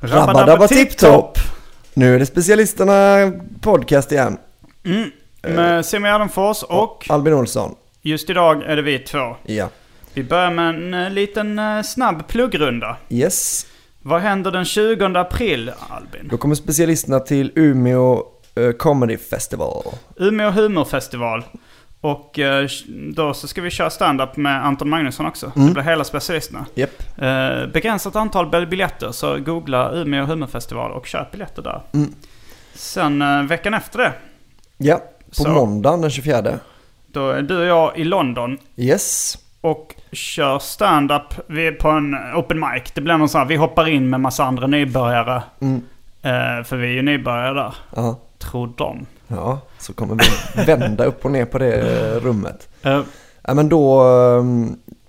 Rabba dabba tipp topp. Nu är det specialisterna podcast igen. Med Simon Gärdenfors och Albin Olsson. just idag är det vi två. Ja. Vi börjar med en eh, liten eh, snabb pluggrunda. Yes. Vad händer den 20 april, Albin? Då kommer specialisterna till Umeå eh, Comedy Festival. Umeå humorfestival. Och eh, då så ska vi köra stand-up med Anton Magnusson också. Det blir hela specialisterna. Japp. Eh, begränsat antal bil- biljetter, så googla Umeå humorfestival och köp biljetter där. Sen eh, veckan efter det, Ja, på Så. måndagen den 24. då är du och jag i London Yes. och kör stand-up vi- på en open mic. Det blir någon sån här, vi hoppar in med massa andra nybörjare. Eh, för vi är ju nybörjare där, Ja. Tror de. Ja, så kommer vi vända upp och ner på det eh, rummet. Eh, Ja, men då,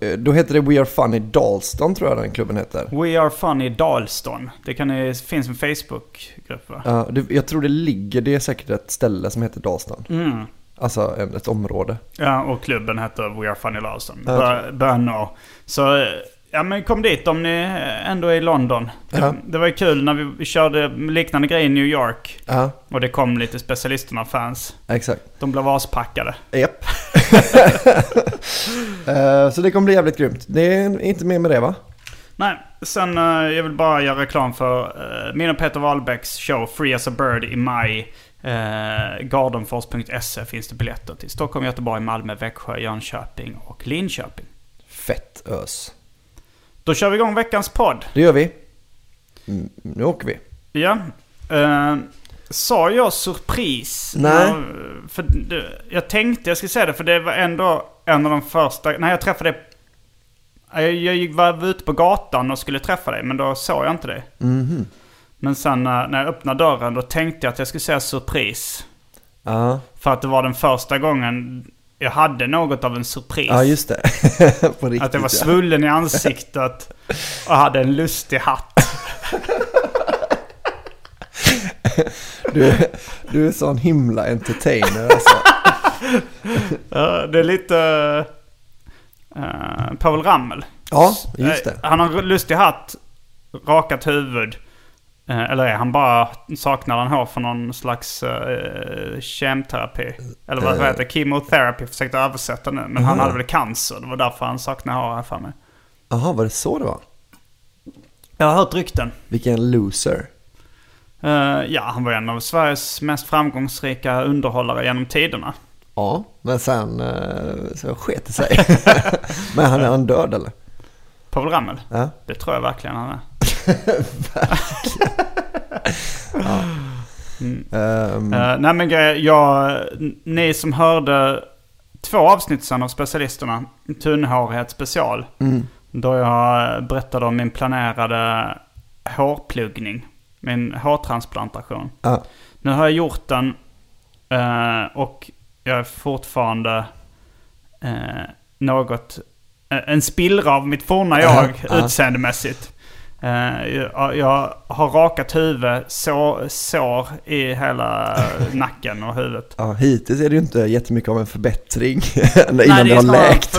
eh, då heter det We Are Funny Dalston tror jag den klubben heter. We Are Funny Dalston. Det kan finns en Facebook-grupp va? Ja, det, jag tror det ligger, det är säkert ett ställe som heter Dalston. Mm. Alltså ett område. Ja, och klubben heter We Are Funny Dalston. Bör-. Så, eh, ja men kom dit om ni ändå är i London. Det, Ja. det var ju kul när vi, vi körde liknande grejer i New York. Ja, Och det kom lite specialisterna-fans. exakt. De blev aspackade. Japp. Eh, så det kommer bli jävligt grymt. Det är inte mer med det va? Nej, sen eh, jag vill bara göra reklam för uh, min och Peter Wahlbecks show Free as a Bird i maj. Uh, Gardenfors.se finns det biljetter till Stockholm, Göteborg, Malmö, Växjö, Jönköping och Linköping. Fett ös. Då kör vi igång veckans podd. Det gör vi. Mm, nu åker vi. Ja. Eh, sa jag surpris? Nej. Ja, för jag tänkte jag skulle säga det, för det var ändå en av de första... När jag träffade dig... Jag, jag var ute på gatan och skulle träffa dig, men då såg jag inte dig. Mhm. Men sen när, när jag öppnade dörren, då tänkte jag att jag skulle säga surpris. Ja, För att det var den första gången jag hade något av en surpris. ja just det. på riktigt att jag var svullen i ansiktet och hade en lustig hatt. Du, du är sån himla entertainer alltså. Det är lite... Uh, Povel Ramel. Ja, just det. Eh, Han har en lustig hatt, rakat huvud. Eh, eller är han bara, saknar han hår för någon slags uh, kemterapi? Eller vad Eh. heter det? Chemotherapy försökte översätta nu. Men han Aha. hade väl cancer. Det var därför han saknar hår här för mig. Jaha, var det så det var? Jag har hört rykten. Vilken loser. Eh, ja, han var en av Sveriges mest framgångsrika underhållare genom tiderna. Ja, men sen så sket det sig. men han är han död eller? Povel Ramel? Ja. Det tror jag verkligen han är. Ehm, Uh, nej men grejer, jag, ni som hörde två avsnitt sen av Specialisterna, Tunnhårighet special. Då jag berättade om min planerade hårpluggning. Min hårtransplantation. ja. Nu har jag gjort den eh, och jag är fortfarande eh, något en spillra av mitt forna jag utseendemässigt. Eh, jag, jag har rakat huvud, sår, sår i hela nacken och huvudet. Ja, hittills är det ju inte jättemycket av en förbättring innan Nej, det har läkt.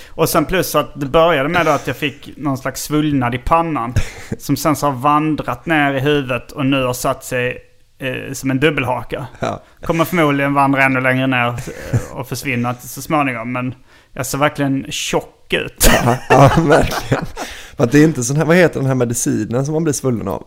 Och sen plus att det började med att jag fick någon slags svullnad i pannan. Som sen så har vandrat ner i huvudet och nu har satt sig eh, som en dubbelhaka. Ja. Kommer förmodligen vandra ännu längre ner eh, och försvinna så småningom. Men jag ser verkligen tjock ut. Ja, ja, verkligen. Att det är inte sån här, vad heter den här medicinen som man blir svullen av?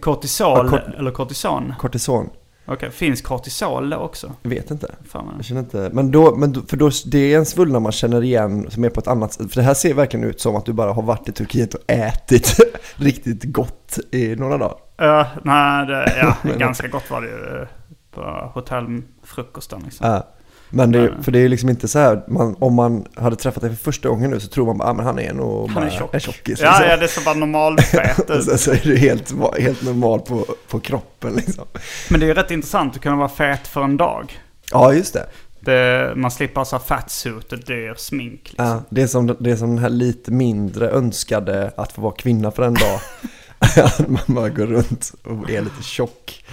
Kortisol Ja, kort- eller kortison? Kortison? Okej, finns kortisol då också? Jag vet inte. Fan Jag känner inte, men då, men då, för då, det är en svullnad man känner igen som är på ett annat sätt. För det här ser verkligen ut som att du bara har varit i Turkiet och ätit riktigt gott i några dagar. Ja, nej, det, ja, Men- ganska gott var det ju eh, på hotellfrukosten liksom. Ja. Men det, för det är liksom inte så här, man, om man hade träffat dig för första gången nu så tror man bara, ah, men han är nog Han bara är tjock. en tjockis. Ja, liksom. ja, det ser bara normalfet Och ut. sen så är du helt, helt normal på, på kroppen liksom. Men det är ju rätt intressant att kunna vara fet för en dag. Ja, just det. Det, man slipper alltså fatsuit och dyr smink. Liksom. Ja, det, är som, det är som den här lite mindre önskade att få vara kvinna för en dag. Man bara går runt och är lite tjock.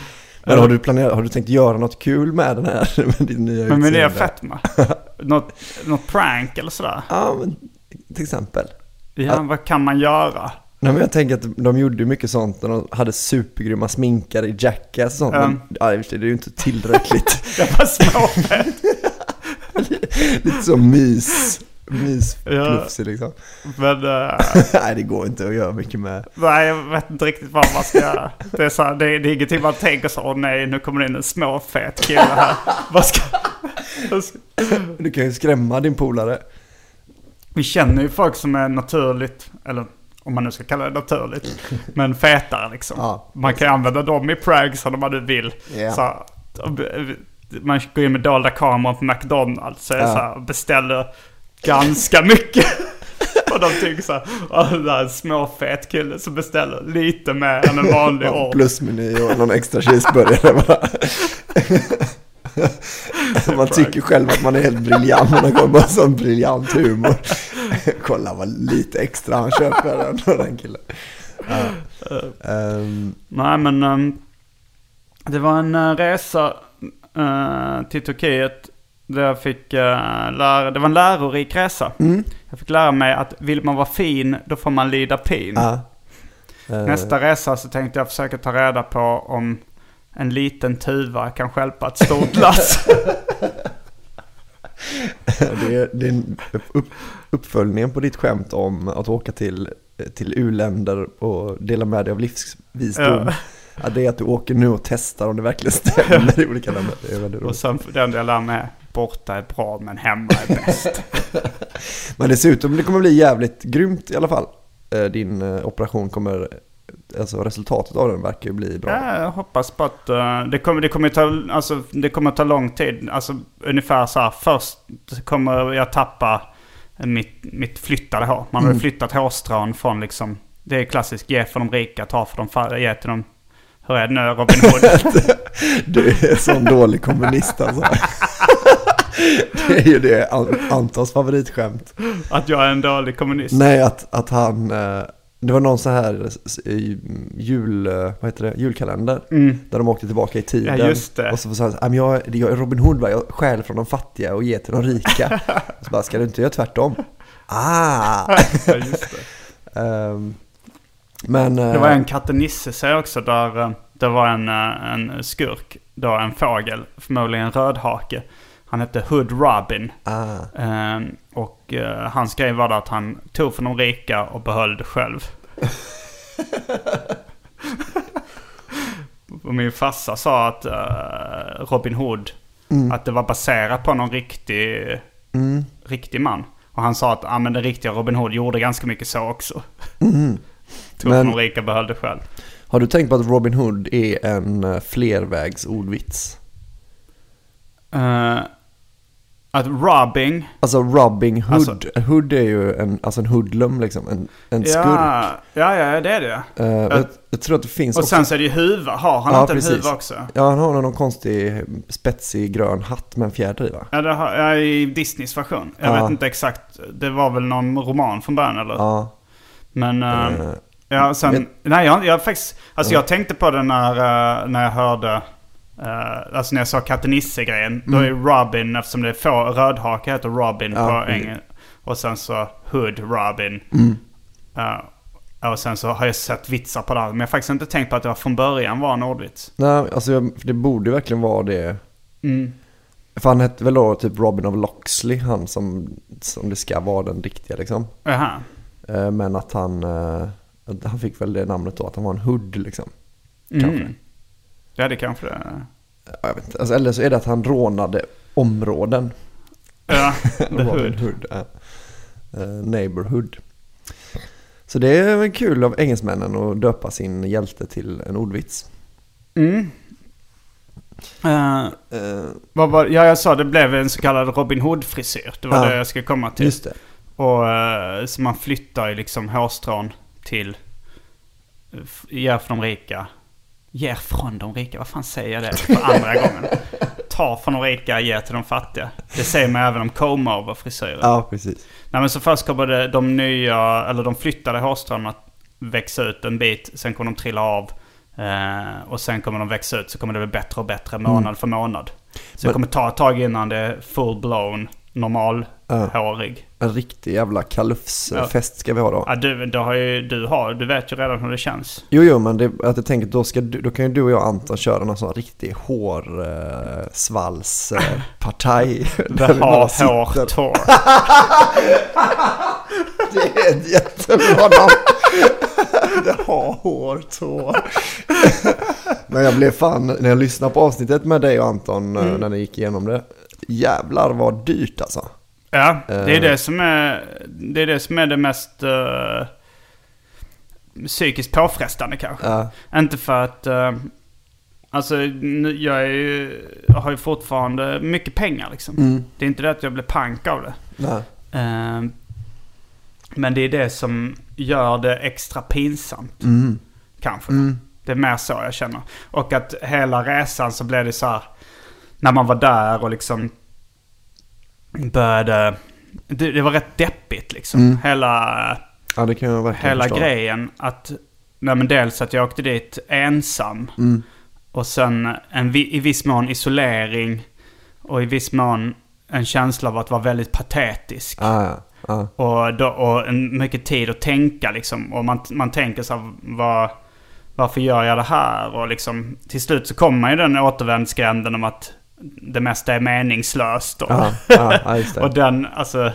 Men har du planerat, har du tänkt göra något kul med den här, med din nya Men med det fetma. något, något prank eller sådär. Ja, men till exempel. Ja, vad kan man göra? Nej, men jag tänker att de gjorde mycket sånt när de hade supergrymma sminkare i Jackass och sånt. Ja. Men ja, det är ju inte tillräckligt. Jag var småfet. lite så mys, mys Ja. plufsig liksom. Men eh, Nej, det går inte att göra mycket med. nej, jag vet inte riktigt vad man ska göra. Det är, så här, det, det är ingenting man tänker så, åh nej, nu kommer det in en småfet kille här. Vad ska. Du kan ju skrämma din polare. Vi känner ju folk som är naturligt, eller om man nu ska kalla det naturligt, men fetare liksom. Ja. Man kan ju använda dem i pranks om man nu vill. Ja. Så, här, man går in med dolda kameror på McDonalds det Ja. så här, beställer ganska mycket. Och de tycker så här, "Åh, det där är en småfet kille som beställer lite mer än en vanlig order. plusmeny och någon extra cheeseburgare bara. Man tycker själv att man är helt briljant. Man har kommit med sån briljant humor. Kolla vad lite extra han köper den, den killen. Ja. Ehm, Nej men ehm, det var en eh, resa eh, till Turkiet där jag fick uh, lära, det var en lärorik resa. Jag fick lära mig att vill man vara fin då får man lida pin. ja. Ehm, Nästa resa så tänkte jag försöka ta reda på om en liten tuva kan stjälpa ett stort lass. det, är, det är upp, uppföljningen på ditt skämt om att åka till, till u-länder och dela med dig av livsvisdom. Ja. Ja, det är att du åker nu och testar om det verkligen stämmer i olika länder. Det är väldigt Och roligt. sen den mig är, borta är bra men hemma är bäst. Men det ser ut som det kommer bli jävligt grymt i alla fall. Eh, Din eh, operation kommer, alltså resultatet av den verkar ju bli bra. Ja, jag hoppas på att eh, det kommer, det kommer ta, alltså, det kommer ta lång tid. Alltså ungefär så här, först kommer jag tappa mitt, mitt flyttade hår. Man har Mm. flyttat hårstrån från liksom, det är klassiskt, ge för de rika, ta för de fattiga, ge till de, hur är det nu Robin Hood? Du är en sån dålig kommunist alltså. Det är ju det An- Antons favoritskämt. att jag är en dålig kommunist. Nej, att, att han, eh, det var någon så här i jul, eh, vad heter det, julkalender. Där de åkte tillbaka i tiden. Mm. Ja, just det. Och så sa han, "Ja, men jag, jag är Robin Hood va, jag stjäl från de fattiga och ger till de rika. så bara, ska du inte göra tvärtom? Ah! Ja, just det. Ehm, men... Det var en katt och Nisse också där eh, det var en, eh, en skurk, då en fågel, förmodligen en rödhake. Han hette Hood Robin. Ah, Ehm, och eh, hans grej var att han tog från de rika och behöll det själv. och min farsa sa att eh, Robin Hood, att det var baserat på någon riktig, riktig man. Och han sa att ah, men den riktiga Robin Hood gjorde ganska mycket så också. Tog Men- de rika behöll det själv. har du tänkt på att Robin Hood är en eh, flervägs ordvits? Eh, Att robbing... Alltså Robin Hood. Alltså- Hood är ju en, alltså en hoodlum liksom. En, en skurk. Ja, ja, ja, det är det. Eh, jag, jag tror att det finns Och också. sen så är det ju huva. Har han Ja, inte en precis. huva också? Ja, han har någon konstig spetsig grön hatt med en fjäder i va? Ja, det har, ja, i Disneys version. Jag Ja. vet inte exakt. Det var väl någon roman från början eller? Ja. Men... Eh, ja, sen... men- nej, jag, jag faktiskt... Alltså jag tänkte på det när, eh, när jag hörde... eh, alltså när jag sa Katte Nisse-grejen. Då är Robin, eftersom det är få rödhaka heter Robin Mm. Ja, på engelska. Och sen så Hood Robin. Mm. Eh, och sen så har jag sett vitsar på det här. Men jag har faktiskt inte tänkt på att det var från början var en ordvits. nej, alltså det borde verkligen vara det. Mm. För han hette väl då typ Robin of Loxley, han som, som det ska vara den riktiga liksom. Jaha. Eh, Men att han, eh, han fick väl det namnet då, att han var en hood liksom. Kanske. Mm. Ja, det kanske det Ja, Jag vet inte. Alltså, eller så är det att han rånade områden. Ja, the Hood. Hood. ja. Eh, neighborhood. Så det är väl kul av engelsmännen att döpa sin hjälte till en ordvits. Mm. Eh, Eh, vad var, ja, jag sa det blev en så kallad Robin Hood-frisyr. Det var det jag skulle komma till. just det. Och uh, så man flyttar ju liksom hårstrån till... Uh, ger från de rika. Ger från de rika? Vad fan säger jag det för andra gången? Ta från de rika, ger till de fattiga. Det säger man även om comb-over-frisyrer. Ja, precis. Nej men så först kommer det de nya, eller de flyttade hårstråna att växa ut en bit. Sen kommer de trilla av. Eh, och sen kommer de växa ut så kommer det bli bättre och bättre månad för månad. Så det Men- kommer ta ett tag innan det är full-blown, normalhårig. En riktig jävla kalufsfest ska vi ha då. Ja, du, du, har ju, du, har, du vet ju redan hur det känns. Jo, jo, men det, att jag tänker då, ska du, då kan ju du och jag Anton köra någon sån riktig hårsvalspartaj. Det har hår, tår. Det är ett jättebra namn. Det har hår, tår. Men jag blev fan, när jag lyssnade på avsnittet med dig och Anton eh, när ni gick igenom det. Jävlar vad dyrt alltså. Ja, det är Eh. det som är det, är det, som är det mest eh, psykiskt påfrestande kanske. Ja. Inte för att... eh, alltså, jag ju, har ju fortfarande mycket pengar liksom. Mm. Det är inte det att jag blir pank av det. Eh, men det är det som gör det extra pinsamt. Mm. Kanske. Det är mer så jag känner. Och att hela resan så blev det så här. När man var där och liksom började... Det, det var rätt deppigt liksom. Hela, Ja, det kan jag verkligen hela förstå. grejen. Att, nej men dels att jag åkte dit ensam. Och sen en, i viss mån isolering. Och i viss mån en känsla av att vara väldigt patetisk. Ja. ja. Och, då, och en, mycket tid att tänka liksom. Och man, man tänker så här, vad, varför gör jag det här? Och liksom, till slut så kommer ju den återvändsgränden om att det mesta är meningslöst. Och, just det. och den, alltså,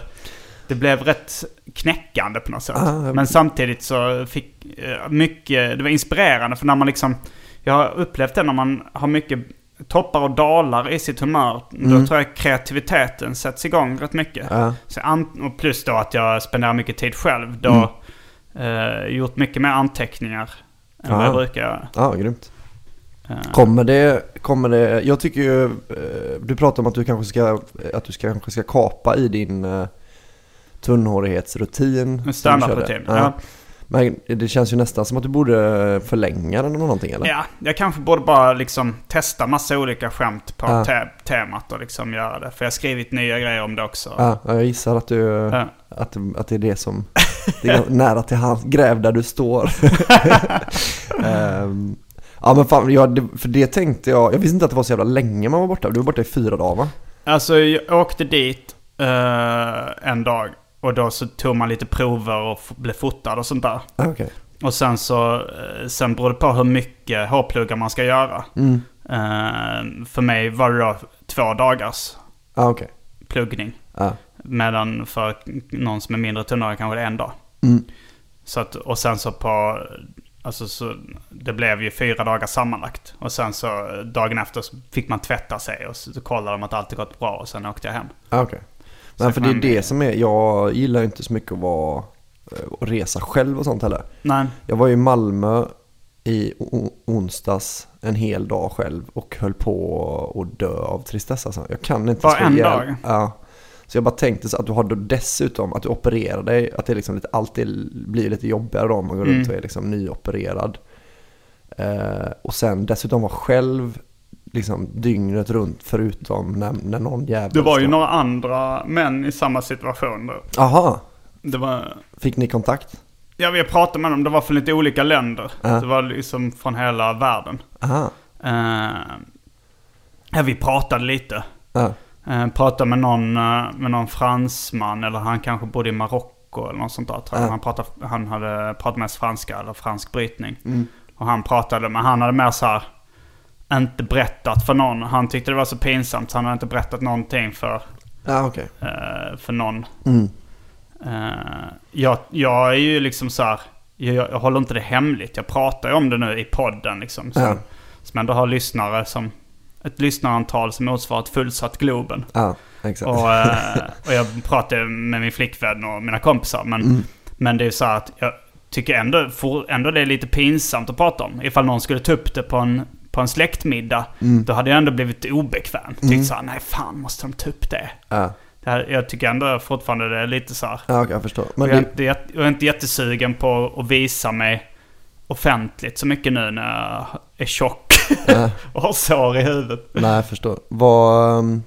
det blev rätt knäckande på något sätt. Jag- Men samtidigt så fick eh, mycket, det var inspirerande för när man liksom, jag har upplevt det när man har mycket toppar och dalar i sitt humör. Då tror jag kreativiteten sätts igång rätt mycket. Mm. Så och plus då att jag spenderar mycket tid själv. Då eh, gjort mycket mer anteckningar än vad Ja. jag brukar. Ja, grymt. Eh, Kommer det, kommer det, jag tycker ju, eh, du pratar om att du kanske ska, att du ska, kanske ska kapa i din uh, tunnhårighetsrutin. Standardrutin. körde. Ja. Men det känns ju nästan som att du borde förlänga den eller någonting eller? Ja, jag kanske borde bara liksom testa massa olika skämt på Ja. te- temat och liksom göra det. För jag har skrivit nya grejer om det också. Ja, jag gissar att, du, Ja. att, att det är det som, det är nära till hans, gräv där du står. Ehm, ja men fan, jag, för det tänkte jag, jag visste inte att det var så jävla länge man var borta. Du var borta i fyra dagar va? Alltså jag åkte dit eh, en dag. Och då så tog man lite prover och blev fotad och sånt där. Ah, Okej. Och sen så, eh, sen beror det på hur mycket hårpluggar man ska göra. Mm. Eh, för mig var det då två dagars Ah, okej. pluggning. Ja. Medan för någon som är mindre tunnhårig kanske det är en dag. Mm. Så att, och sen så på, alltså så, det blev ju fyra dagar sammanlagt. Och sen så dagen efter så fick man tvätta sig och så, så kollade de att allt gått bra och sen åkte jag hem. Ah. Men Så för det är man- det som är, jag gillar inte så mycket att vara, eh, att resa själv och sånt heller. Nej, Jag var i Malmö i onsdags en hel dag själv och höll på att dö av tristess alltså. Jag kan inte Bara en ihjäl- dag? Ja. Så jag bara tänkte så att du har dessutom att du opererar dig, att det liksom lite, alltid blir lite jobbigare då om man går runt och är liksom nyopererad. Eh, och sen dessutom vara själv liksom dygnet runt förutom när, när någon jävel Det var ju några andra män i samma situation. Då. Aha, Det var... fick ni kontakt? Ja, vi pratade med dem. Det var från lite olika länder. Ja. Det var liksom från hela världen. Aha, Eh, ja, vi pratade lite. ja, Uh, pratade med någon, eh, med någon fransman, eller han kanske bodde i Marocko eller något sånt där. Ja. Han, pratade, han hade pratat mest franska, eller fransk brytning. Mm. Och han pratade, men han hade mer så här, inte berättat för någon. Han tyckte det var så pinsamt så han hade inte berättat någonting för, ja okej. eh, för någon. Mm. Eh, jag, jag är ju liksom så här, jag, jag håller inte det hemligt. Jag pratar ju om det nu i podden liksom. Som, Ja. som ändå har lyssnare som, ett lyssnarantal som motsvarar ett fullsatt Globen. Ja, exakt. Och, eh, och jag pratar med min flickvän och mina kompisar. Men, men det är så här att jag tycker ändå, får, ändå det är lite pinsamt att prata om. Ifall någon skulle ta upp det på en, på en släktmiddag. Då hade jag ändå blivit obekväm. Tyckt så här, nej fan måste de ta upp det? ja, det här, jag tycker ändå fortfarande det är lite så här. ja okej, jag förstår. Men Och jag, är inte- jag är inte jättesugen på att visa mig offentligt så mycket nu när jag är tjock Ja. och har sår i huvudet. nej, jag förstår. Vad... um,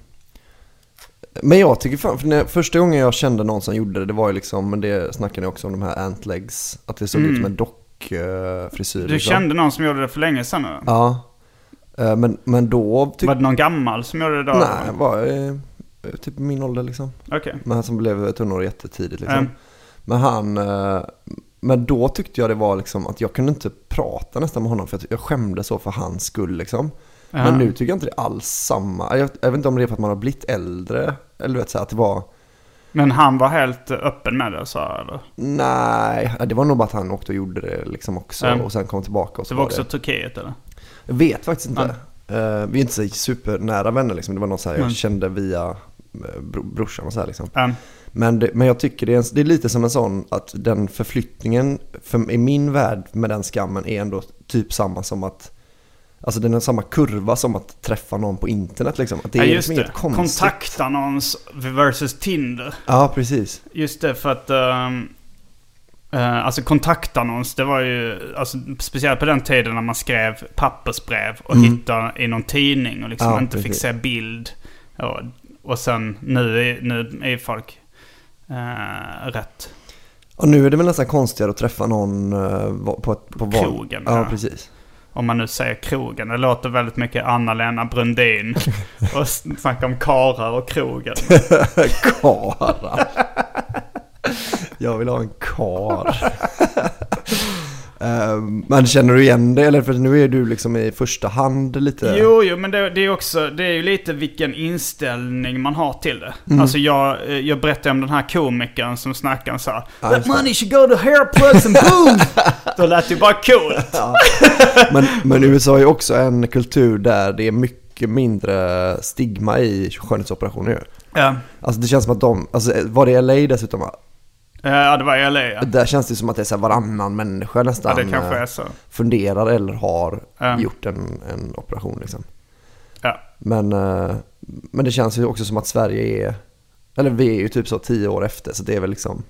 Men jag tycker fan, för när, första gången jag kände någon som gjorde det, det var ju liksom, men det snackade ni också om de här antlegs, att det såg ut som en dockfrisyr. Mm. Du liksom. kände någon som gjorde det för länge sedan nu? Ja. Eh, Men, men då tyckte Var det någon gammal som gjorde det då? Nej, var eh, typ min ålder liksom. Okej. Men han som blev tunnhårig jättetidigt liksom. Mm. Men han, eh, men då tyckte jag det var liksom att jag kunde inte prata nästan med honom för jag, jag skämde så för hans skull liksom. Ja. Men nu tycker jag inte det är alls samma. Jag, jag vet inte om det är för att man har blivit äldre. Eller du vet så här, att det var, Men han var helt öppen med det så eller? nej, det var nog bara att han åkte och gjorde det liksom också. Mm. Och sen kom tillbaka och så Det var också Turkiet eller? Jag vet faktiskt inte. Eh, vi är inte så supernära vänner liksom. Det var något så här jag Mm. kände via eh, bro, brorsan och så här liksom. Mm. Men, det, men jag tycker det är, en, det är lite som en sån att den förflyttningen för, i min värld med den skammen är ändå typ samma som att Alltså den är samma kurva som att träffa någon på internet liksom. Att det ja är liksom det. inget konstigt. Kontaktannons versus Tinder. Ja, precis. Just det, för att... ehm, eh, alltså kontaktannons, det var ju... Alltså, speciellt på den tiden när man skrev pappersbrev och hittade i någon tidning och liksom Mm. Ja, inte fick precis. se bild. Och, och sen nu är, nu är folk eh, rätt. Och nu är det väl nästan konstigare att träffa någon eh, på, ett, på Krogen, Ja, ja. precis. Om man nu säger krogen. Det låter väldigt mycket Anna-Lena Brundin. och snacka om karar och krogen. Karar. Jag vill ha en kar. Ehm, Men känner du igen det? Eller för nu är du liksom i första hand lite... Jo, jo, men det, det är också, det är ju lite vilken inställning man har till det. Mm. Alltså jag, eh, jag berättade om den här komikern som snackade så här. Ja, That money should go to hair plugs and boom! Då lät det ju bara coolt. Men, men USA är ju också en kultur där det är mycket mindre stigma i skönhetsoperationer ju. Ja, Alltså det känns som att de, alltså var det LA dessutom? Eh, ja det var i LA ja. Där känns det som att det är så varannan människa nästan Ja, det kanske eh, är så. funderar eller har Ja. gjort en, en operation liksom. Ja. Men, eh, men det känns ju också som att Sverige är, eller vi är ju typ så tio år efter så det är väl liksom,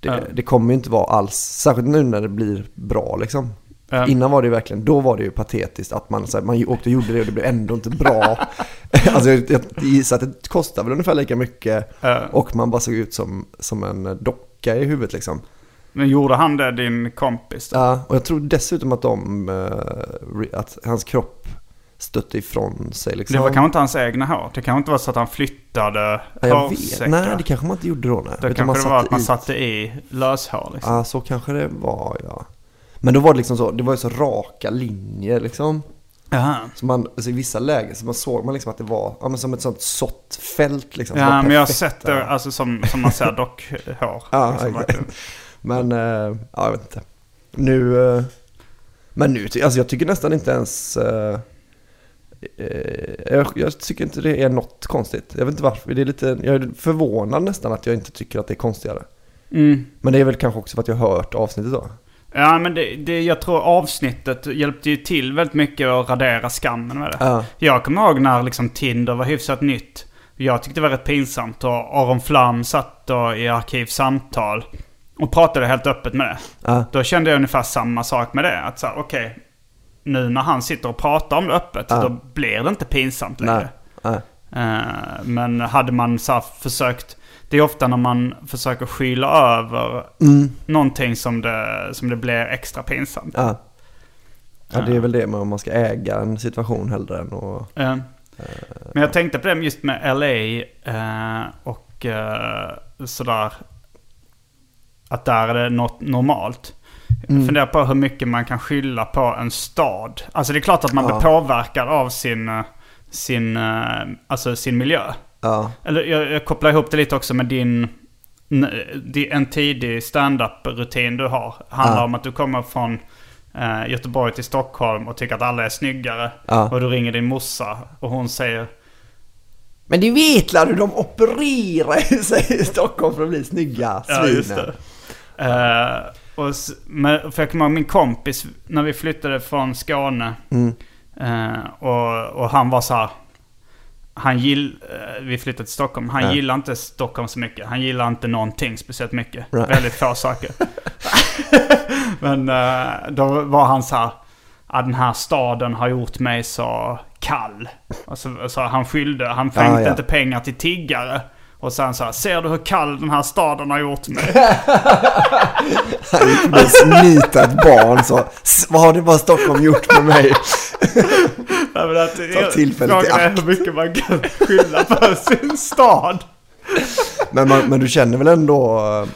det, Ja. det kommer ju inte vara alls, särskilt nu när det blir bra liksom. Ja. Innan var det ju verkligen, då var det ju patetiskt att man, så här, man åkte och gjorde det och det blev ändå inte bra. alltså jag, jag gissar att det kostar väl ungefär lika mycket och man bara såg ut som, som en docka i huvudet liksom. Men gjorde han det, din kompis? Då? Ja, och jag tror dessutom att de, eh, att hans kropp stötte ifrån sig liksom. Det var kanske inte hans egna hår. Det kanske inte var så att han flyttade Ja, hårsäckar. Nej, det kanske man inte gjorde då. Nej. Det Utan kanske det var att man i- satte i löshår liksom. Ja, så kanske det var ja. Men då var det liksom så, det var ju så raka linjer liksom. Så man, alltså i vissa lägen så man såg man liksom att det var ja, men som ett sånt såttfält liksom. som Ja, men jag har sett det alltså, som, som man ser dockhår. Ja, liksom. Men, eh, ja jag vet inte. Nu, eh, men nu, alltså jag tycker nästan inte ens, eh, jag, jag tycker inte det är något konstigt. Jag vet inte varför, det är lite, jag är förvånad nästan att jag inte tycker att det är konstigare. Mm. Men det är väl kanske också för att jag har hört avsnittet då. Ja, men det, det, jag tror avsnittet hjälpte ju till väldigt mycket att radera skammen med det. Ja. Jag kommer ihåg när liksom Tinder var hyfsat nytt. Jag tyckte det var rätt pinsamt och Aron Flam satt då i Arkivsamtal och pratade helt öppet med det. Ja. Då kände jag ungefär samma sak med det. Att så okej, nu när han sitter och pratar om det öppet, Ja. då blir det inte pinsamt längre. Nej. Nej. Eh, men hade man så försökt... Det är ofta när man försöker skyla över någonting som det, som det blir extra pinsamt. Ja. ja, det är väl det man man ska äga en situation hellre än att... Eh, men jag tänkte på det just med LA eh, och eh, sådär. Att där är det något normalt. Jag funderar på hur mycket man kan skylla på en stad. Alltså det är klart att man Ja. blir påverkad av sin, sin, alltså sin miljö. Ja, Eller jag, jag kopplar ihop det lite också med din... En tidig stand-up-rutin du har. Handlar Ja. om att du kommer från eh, Göteborg till Stockholm och tycker att alla är snyggare. Ja. Och du ringer din morsa och hon säger... Men du vet la du, de opererar sig i Stockholm för att bli snygga Ja, just svinen. det. Eh, och, men, för jag kommer ihåg min kompis när vi flyttade från Skåne. Mm. eh, och, och han var så här... Han gill, eh, vi flyttade till Stockholm. Han Ja. gillar inte Stockholm så mycket. Han gillar inte någonting speciellt mycket. Right. Väldigt få saker. Men eh, då var han så här... Ja, den här staden har gjort mig så kall. Och så, så han skyllde, han skänkte ja. inte pengar till tiggare. Och sen så här, ser du hur kall den här staden har gjort mig? Han gick med snita ett barn så, "S- vad har det bara Stockholm gjort med mig? Nej, men att, Ta tillfället i akt. hur mycket man kan skylla på sin stad. Men, man, men du känner väl ändå eh,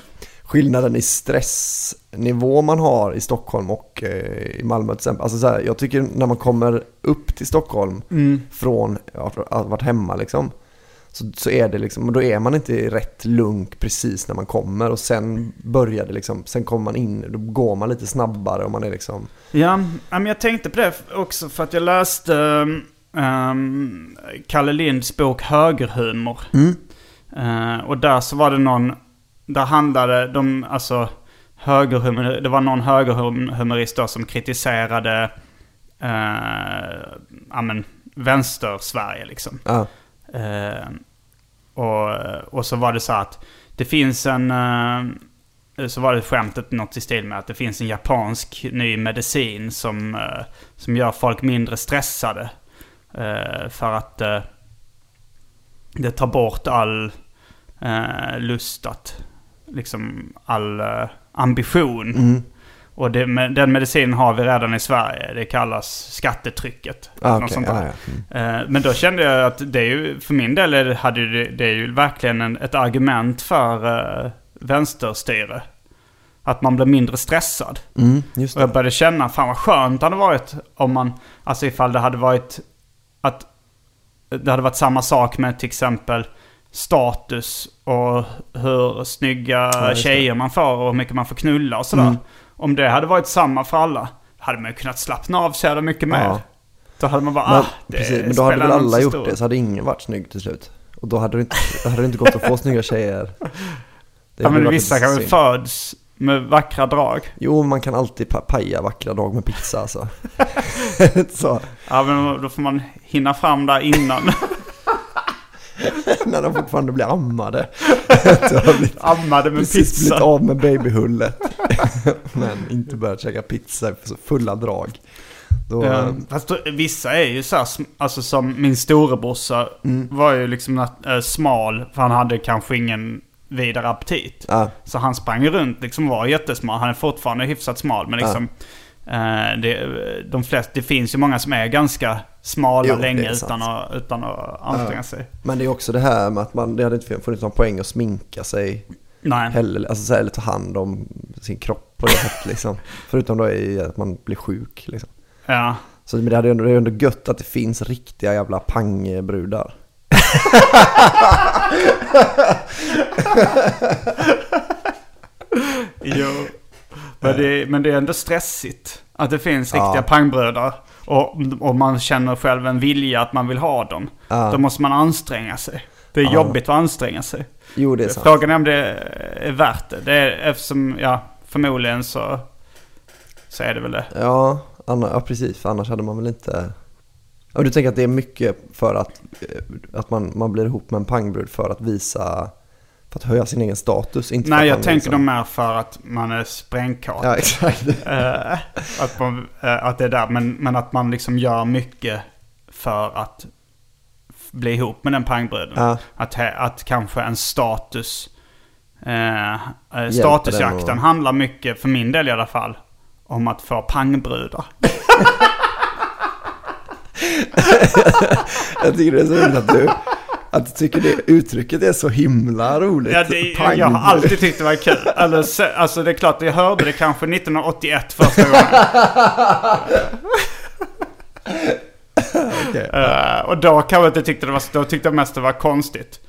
skillnaden i stressnivå man har i Stockholm och eh, i Malmö till exempel. Alltså så här, jag tycker när man kommer upp till Stockholm från ja, från att ha varit hemma liksom. Så, så är det liksom, och då är man inte i rätt lunk precis när man kommer och sen börjar det liksom, sen kommer man in, då går man lite snabbare och man är liksom, Ja, men jag tänkte på det också för att jag läste um, Kalle Linds bok Högerhumor. Eh, och där så var det någon, där handlade de, alltså högerhumor, det var någon högerhumorist då som kritiserade, uh, ja men, vänster-Sverige liksom. Eh, och, och så var det så att det finns en... Eh, så var det skämtet något i stil med att det finns en japansk ny medicin som, eh, som gör folk mindre stressade. Eh, för att det tar bort all lust att, liksom all ambition. ambition. Och det, men den medicinen har vi redan i Sverige. Det kallas skattetrycket. Ah, Något okej, sånt ja, där. ja. Eh, Men då kände jag att det är ju, för min del är hade det, det är ju verkligen en, ett argument för uh, vänsterstyre. Att man blir mindre stressad. mm, Och jag började känna, fan vad skönt det hade varit om man, alltså ifall det hade varit att det hade varit samma sak med till exempel status och hur snygga det. tjejer man får och hur mycket man får knulla och sådär. Mm. Om det hade varit samma för alla, hade man ju kunnat slappna av så jävla mycket mer. Ja. Då hade man bara, Men, ah, det precis, men då hade väl alla gjort stor- det så hade ingen varit snygg till slut. Och då hade det inte, hade det inte gått att få snygga tjejer. Det Ja men vissa kanske föds med vackra drag. Jo, man kan alltid pa- paja vackra drag med pizza alltså. så, Ja men då får man hinna fram där innan. när de fortfarande blir ammade. Blivit, Ammade med precis blivit pizza. av med babyhullet. Men inte börjat käka pizza för så fulla drag. Då, Ja, fast då, vissa är ju så här, sm- alltså som min storebrorsa Mm. var ju liksom äh, smal för han hade kanske ingen vidare aptit. ja, Så han sprang runt liksom var jättesmal. Han är fortfarande hyfsat smal men liksom eh, det, de flesta, det finns ju många som är ganska smala Jo, länge utan att, utan att anstränga sig. men det är också det här med att man, det hade inte funnits någon poäng att sminka sig Nej. heller. Alltså eller ta hand om sin kropp på det sättet liksom. Förutom då i att man blir sjuk liksom. Ja. Så men det, hade, ändå- det är ändå gött att det finns riktiga jävla pangbrudar. Jo. Men det, men det är ändå stressigt. Att det finns Ja. riktiga pangbröder. Och, och man känner själv en vilja att man vill ha dem. Ja. Då måste man anstränga sig. Det är Ja. jobbigt att anstränga sig. Jo, det är sant. Frågan är om det är värt det. det är, eftersom, ja, förmodligen så, så är det väl det. Ja, anna, ja, precis. För annars hade man väl inte Och du tänker att det är mycket för att, eh, att man, man blir ihop med en pangbrud för att visa, för att höja sin egen status? Inte Nej, jag tänker liksom- nog mer för att man är sprängkåt. Ja, exakt. Eh, att, man, eh, att det är där. Men, men att man liksom gör mycket för att bli ihop med den pangbruden. Ja. Att, att kanske en status... Eh, eh, statusjakten att- handlar mycket, för min del i alla fall, om att få pangbrudar. Jag tycker det är så roligt att du, att du tycker det uttrycket är så himla roligt. Ja, det, jag har alltid tyckt det var kul. Se- alltså det är klart, jag hörde det kanske 1981 första gången. Okej. Eh, och då kanske jag inte tyckte det var, då tyckte jag mest det var konstigt.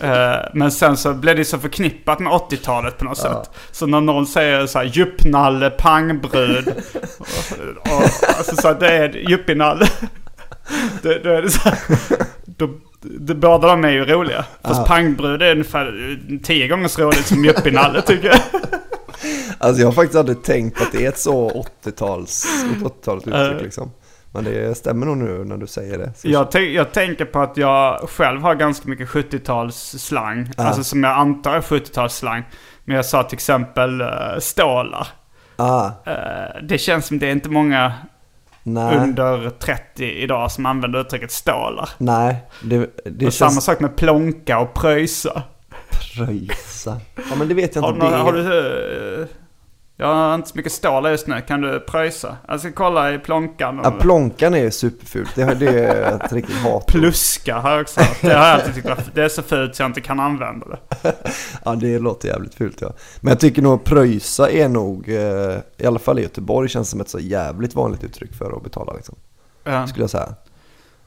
Eh, men sen så blev det så förknippat med 80-talet på något sätt. Så när någon säger så här djupnalle, pangbrud. och, och, alltså så det är juppinalle. då, då är det så här, då, båda de är ju roliga. Fast pangbrud är ungefär tio gånger så roligt som juppinalle tycker jag. Alltså jag har faktiskt aldrig tänkt att det är ett så 80-tals, ett 80-tals uttryck Eh. liksom. Men det stämmer nog nu när du säger det. Jag, jag tänker på att jag själv har ganska mycket 70-talsslang. Alltså som jag antar är 70-talsslang. Men jag sa till exempel uh, stålar. Ah, Eh, det känns som det är inte många nej, under 30 idag som använder uttrycket stålar. nej. Det, det och känns samma sak med plånka och pröjsa. pröjsa. Ja men det vet jag Har, inte. du, om har du... eh, jag har inte så mycket stålar just nu. Kan du pröjsa? Jag ska kolla i plånkan. Ja, plånkan är superfult. Det, det är ett riktigt hat. Pluska har jag också hört. Det har jag alltid tyckt det är så fult så jag inte kan använda det. Ja, det låter jävligt fult ja. Men jag tycker nog pröjsa är nog, eh, i alla fall i Göteborg, känns som ett så jävligt vanligt uttryck för att betala liksom. Ja. Skulle jag säga.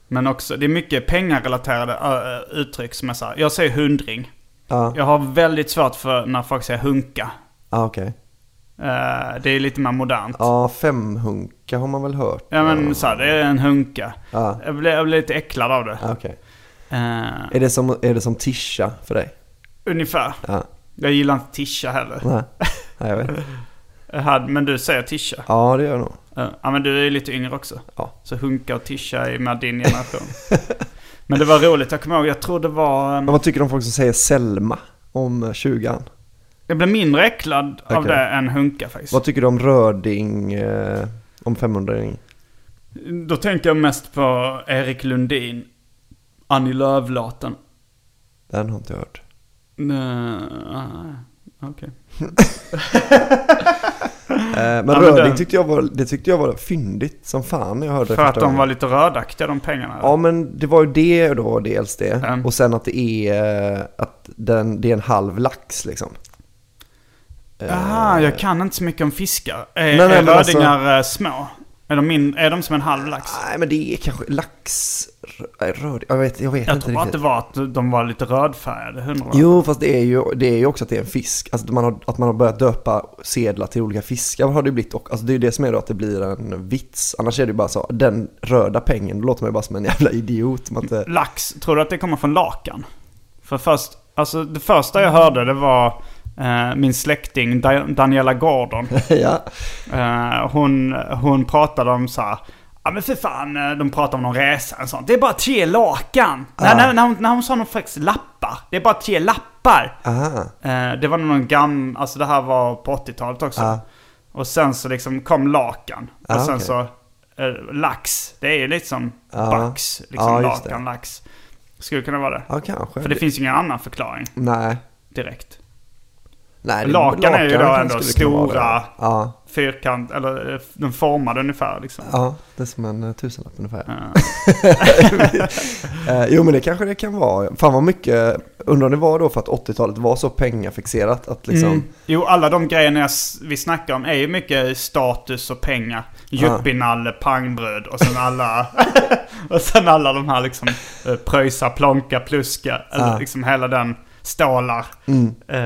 Men också, det är mycket pengarelaterade äh, uttryck som är så här. Jag säger hundring. Ja, Jag har väldigt svårt för när folk säger hunka. ah, okej. Eh, det är lite mer modernt. Ja, Ja, femhunka har man väl hört. men så här, det är en hunka. Ja, Jag blir, jag blir lite äcklad av det. ah, okej. Eh, Är, det som, är det som tischa för dig? ungefär. Ja, Jag gillar inte tischa heller. nej. nej jag vet. Hade- Men du säger tischa. Ja, det gör jag nog. Ja men du är lite yngre också. Ja. Så hunka och tischa är med din generation. men det var roligt, jag kommer ihåg, jag tror det var... Men vad tycker du om folk som säger Selma om 20an? Jag blev mindre äcklad av Okej. det än hunka faktiskt. Vad tycker du om Röding eh, om 500 -ring? Då tänker jag mest på Erik Lundin. Annie Lööf-låten. Den har inte jag hört. Nej, okej. Eh, men men Röding den- tyckte jag var, det tyckte jag var fyndigt som fan när jag hörde det För att första de gången. var lite rödaktiga de pengarna. Ja men det var ju det då dels det. Mm. Och sen att det är, eh, att den, det är en halv lax liksom. Jaha, jag kan inte så mycket om fiskar. Är, Nej, är alltså- rödingar eh, små? Är de, min, är de som en halv lax? Nej men det är kanske lax, rö- röd, jag vet, jag vet Jag inte tror att riktigt. det var att de var lite rödfärgade, Jo fast det är ju, det är ju också att det är en fisk. Alltså att man har, att man har börjat döpa sedlar till olika fiskar har det blivit. Och, alltså det är ju det som är då att det blir en vits. Annars är det ju bara så, den röda pengen, då låter man ju bara som en jävla idiot. Att, eh, Lax, tror du att det kommer från lakan? För först, alltså det första jag hörde det var eh, min släkting Da- Daniela Gordon. ja. Eh, hon, hon pratade om så här. Ja men för fan, eh, de pratade om någon resa och sånt. Det är bara tre lakan. Nej, när, när, hon, när hon sa någon faktiskt lappar. Det är bara tre lappar. Eh, det var någon gam, alltså det här var på 80-talet också. Ja. Och sen så liksom kom lakan. Ah, och sen okej. så eh, lax. Det är ju lite som Ja. bax. Liksom just det. lakan, lax. Skulle kunna vara det. Ja kanske. För det finns ju ingen annan förklaring Nej. direkt. Nej det- Lakan är ju då ändå stora. Ja. Fyrkant, eller eh, den formade ungefär liksom. Ja, det är som en eh, tusenlapp ungefär. Ja. Eh, jo men det kanske det kan vara. Fan vad mycket, undrar om det var då för att 80-talet var så pengafixerat att liksom... Mm. Jo, alla de grejerna jag, vi snackar om är ju mycket status och pengar. Juppinalle, pangbröd och sen alla... och sen alla de här liksom pröjsa, plonka, pluska. Eller liksom hela den stålar. Mm. Eh,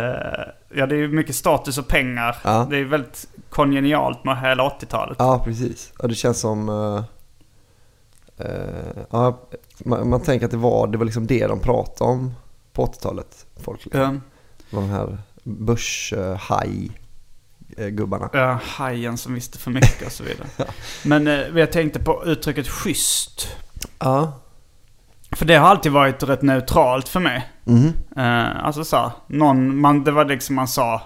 ja, det är ju mycket status och pengar. Ja. Det är väldigt kongenialt med hela 80-talet. Ja, precis. Ja, det känns som... eh, eh, ja, man, man tänker att det var, det var liksom det de pratade om på 80-talet. Folk, liksom. Ja. De här börshaj-gubbarna. Ja, hajen som visste för mycket och så vidare. Men eh, jag tänkte på uttrycket schysst. Ja. För det har alltid varit rätt neutralt för mig. Mhm. Eh, alltså så här, någon, man, det var liksom man sa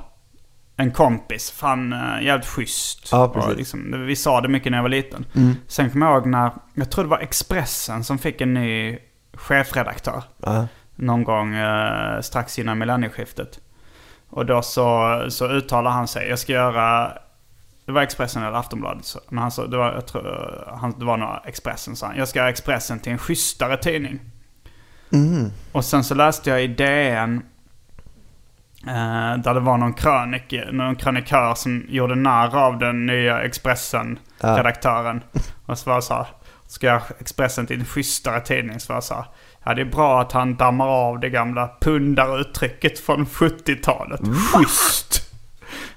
en kompis, fan uh, jävligt schysst. Ja. Och liksom, vi sa det mycket när jag var liten. Mm. Sen kommer jag ihåg när, jag tror det var Expressen som fick en ny chefredaktör. Ja. Någon gång eh, strax innan millennieskiftet. Och då så, så uttalar han sig, jag ska göra, det var Expressen eller Aftonbladet. Så, men han sa, det var, jag tror, han, det var nog Expressen sa han, jag ska göra Expressen till en schysstare tidning. Och sen så läste jag i DN eh, där det var någon, krönik, någon krönikör som gjorde narr av den nya Expressen-redaktören. Och så var så här, ska jag Expressen till en schysstare tidning? Så var så här, ja det är bra att han dammar av det gamla pundaruttrycket från 70-talet. Schysst!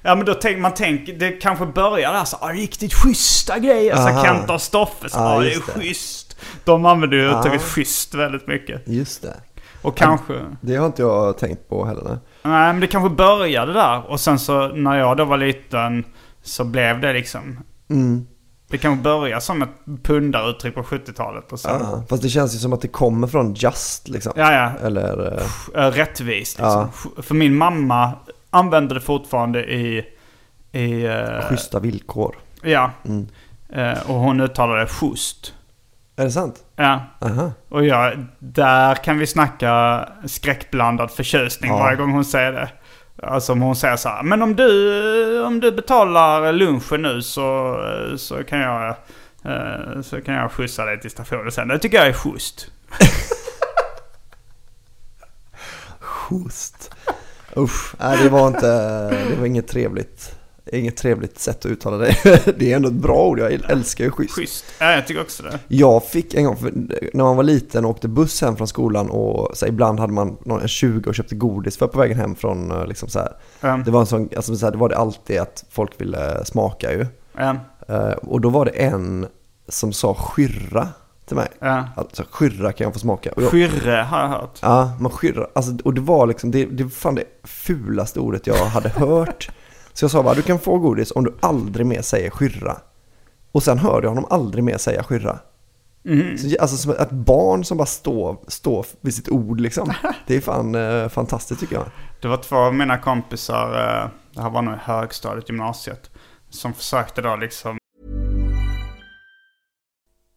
Ja men då tänker man tänker, det kanske börjar där så ah, riktigt schyssta grejer. Så Aha. Kent och Stoffe så, Ja, ah, det är det. schysst. De använder ju uttrycket Ja. schysst väldigt mycket. Just det. Och kanske... Det har inte jag tänkt på heller. nej. Men det kanske började där. Och sen så när jag då var liten så blev det liksom... Mm. Det kanske började som ett pundaruttryck på 70-talet och sen... Ja. Fast det känns ju som att det kommer från Just liksom. Ja, ja. Eller... eh, eh, rättvist. Liksom. För min mamma använde det fortfarande i... i eh, Schyssta villkor. Ja. Mm. Eh, och hon uttalade schysst. Är det sant? Ja. Aha. Och jag, där kan vi snacka skräckblandad förtjusning Ja. varje gång hon säger det. Alltså om hon säger så här, men om du, om du betalar lunchen nu så, så, kan jag, eh, så kan jag skjutsa dig till stationen sen. Det tycker jag är schysst. Schysst. Usch, nej det var inte, det var inget trevligt. Inget trevligt sätt att uttala det. Det är ändå ett bra ord, jag älskar ju schysst. Schysst. Ja, jag tycker också det. Jag fick en gång, när man var liten och åkte buss hem från skolan och så här, ibland hade man någon, en 20 och köpte godis för på vägen hem från eh, liksom så här. Mm. Det var en sån, alltså så här, det var det alltid att folk ville smaka ju. Ja, Eh, och då var det en som sa skyrra till mig. ja. Alltså skyrra kan jag få smaka. Och jag, Skyrre har jag hört. Ja, man skyrrar. Alltså, och det var liksom, det, det var fan det fulaste ordet jag hade hört. Så jag sa bara, du kan få godis om du aldrig mer säger skyrra. Och sen hörde jag honom aldrig mer säga skyrra. Så, alltså som ett barn som bara står, står vid sitt ord liksom. Det är fan eh, fantastiskt tycker jag. Det var två av mina kompisar, eh, det här var nog i högstadiet, gymnasiet, som försökte då liksom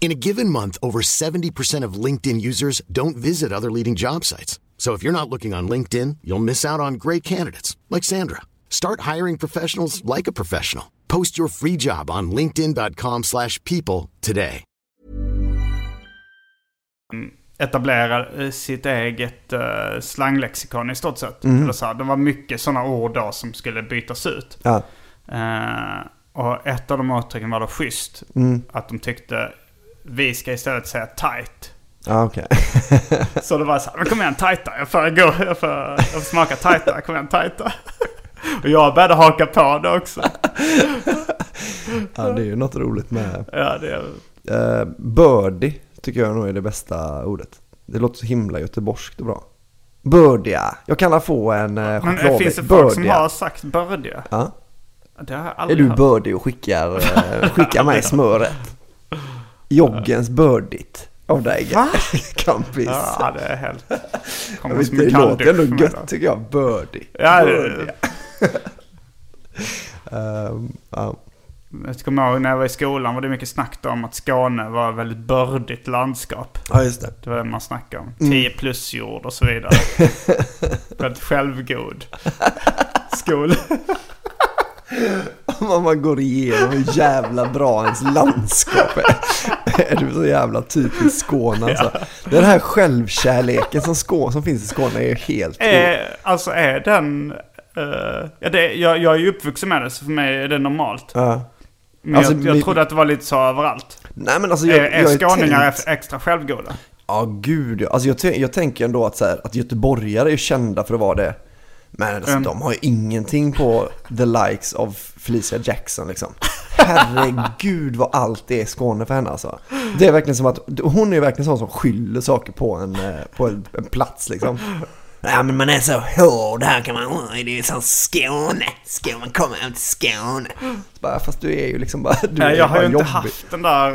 In a given month, over 70% of LinkedIn users don't visit other leading job sites. So if you're not looking on LinkedIn, you'll miss out on great candidates like Sandra. Start hiring professionals like a professional. Post your free job on linkedin.com/people today. etablera eh, sitt eget uh, slanglexikon i stort sett. Mm. Eller så här, det var mycket sådana ord då som skulle bytas ut. Ja. Eh, och ett av de uttrycken var då schysst. Mm. Att de tyckte vi ska istället säga tight. Ja, okej. Så det var så här, men kom igen tajta, jag får gå, jag får, jag får smaka tajta, kom igen tajta. Och jag började haka på det också. ja, det är ju något roligt med. Ja, det är... Uh, birdie tycker jag nog är det bästa ordet. Det låter så himla göteborgskt och bra. Birdia. Jag kan få en uh, Men eh, finns det folk som har sagt bördiga? Ja. Det har jag Är aldrig du hört. birdie och skickar, uh, skickar mig smöret? Joggens birdit av dig. Va? Kampis. Ja, det är helt... Jag vet, det låter ändå gött då. tycker jag. Birdie. Ja, Birdie. Ehm, ja. Jag kommer ihåg när jag var i skolan var det mycket snack om att Skåne var ett väldigt bördigt landskap. ja, just det. Det var det man snackade om. Mm. 10 plus jord och så vidare. väldigt självgod skol. Om man går igenom hur jävla bra ens landskap är. Är du så jävla typiskt Skåne alltså. Den här självkärleken som, Skå, som finns i Skåne är helt... Är, alltså är den... eh, ja, det, jag, jag är ju uppvuxen med det så för mig är det normalt. Ja. Men Alltså, jag, jag trodde att det var lite så överallt. Nej men alltså jag, är är jag skåningar tänkt- extra självgoda? Ja gud ja. Alltså jag, jag tänker ändå att, så här, att göteborgare är kända för att vara det. Men alltså, Mm. de har ju ingenting på the likes of Felicia Jackson liksom. Herregud vad allt är Skåne för henne alltså. Det är verkligen som att, hon är ju verkligen sån som skyller saker på en, eh, på en, en plats liksom. Ja men man är så hård här kan man, "Oj, det är så Skåne, Skåne, man kommer hem till Skåne. Bara, fast du är ju liksom bara, du är Nej, jag har ju inte jobbig. haft den där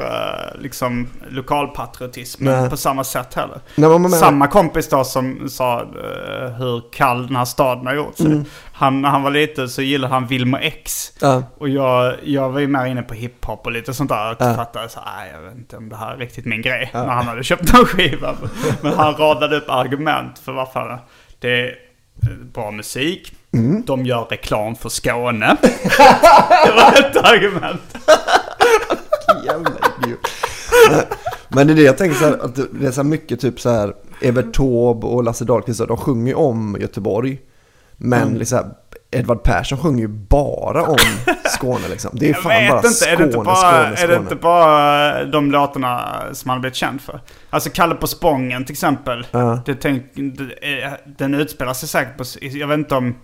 eh, liksom lokalpatriotismen Nej. på samma sätt heller. Nej, men menar- Samma kompis då som sa eh, hur kall den här staden har gjort sig. Mm. Han, när han var liten så gillade han Wilmer X. Ja. Och jag, jag var ju mer inne på hiphop och lite sånt där. Och Ja. fattade så här, jag vet inte om det här är riktigt min grej. När han hade köpt en skiva. Men han radade upp argument för varför det är bra musik. Mm. De gör reklam för Skåne. det var ett argument. Jävla idiot. Nej, Men det är det jag tänker så här, att det är så mycket typ så här Evert Taube och Lasse Dahlqvist, de sjunger ju om Göteborg. Men Mm. liksom, Edvard Persson sjunger ju bara om Skåne liksom. Det är fan bara inte, Skåne, är det inte bara, Skåne, är Skåne. det inte bara de låtarna som han har blivit känd för? Alltså Kalle på Spången till exempel. Ja. Det tänk, är- den utspelar sig säkert på, jag vet inte om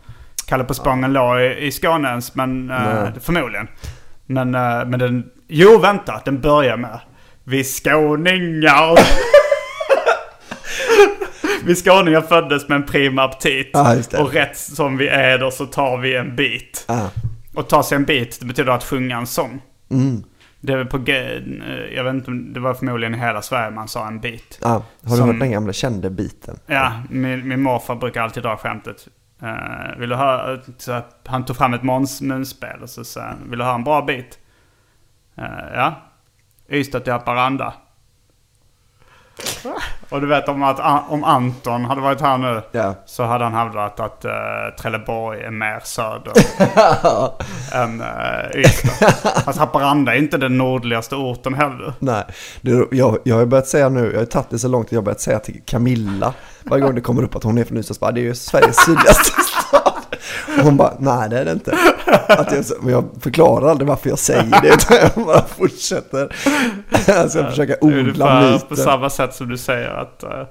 Kalle på Spången låg i, i Skåne ens, men eh, förmodligen. Men, eh, men den, jo vänta, den börjar med Vi skåningar. vi skåningar föddes med en prima aptit. Ja, det. och rätt som vi är då så tar vi en bit. Ja. Och ta sig en bit, det betyder att sjunga en sång. Mm. Det är på, eh, jag vet inte, det var förmodligen i hela Sverige man sa en bit. Ja, har du Som- hört den gamla kände biten? Ja, min, min morfar brukar alltid dra skämtet. Uh, vill du höra, så han tog fram ett måns- munspel och så sa han, vill du höra en bra bit? Uh, ja. Ystad till Haparanda. Och du vet om, att, om Anton hade varit här nu Ja. så hade han hävdat att uh, Trelleborg är mer söder än uh, Ystad. Fast Haparanda är inte den nordligaste orten heller. Nej, det, jag, jag har börjat säga nu, jag har tagit det så långt att jag har börjat säga till Camilla varje gång det kommer upp att hon är från Ystad, det är ju Sveriges sydligaste. Och hon bara, nej det är det inte. Att jag, men jag förklarar aldrig varför jag säger det, utan jag bara fortsätter. Jag ska försöka odla myten. på samma sätt som du säger att eh,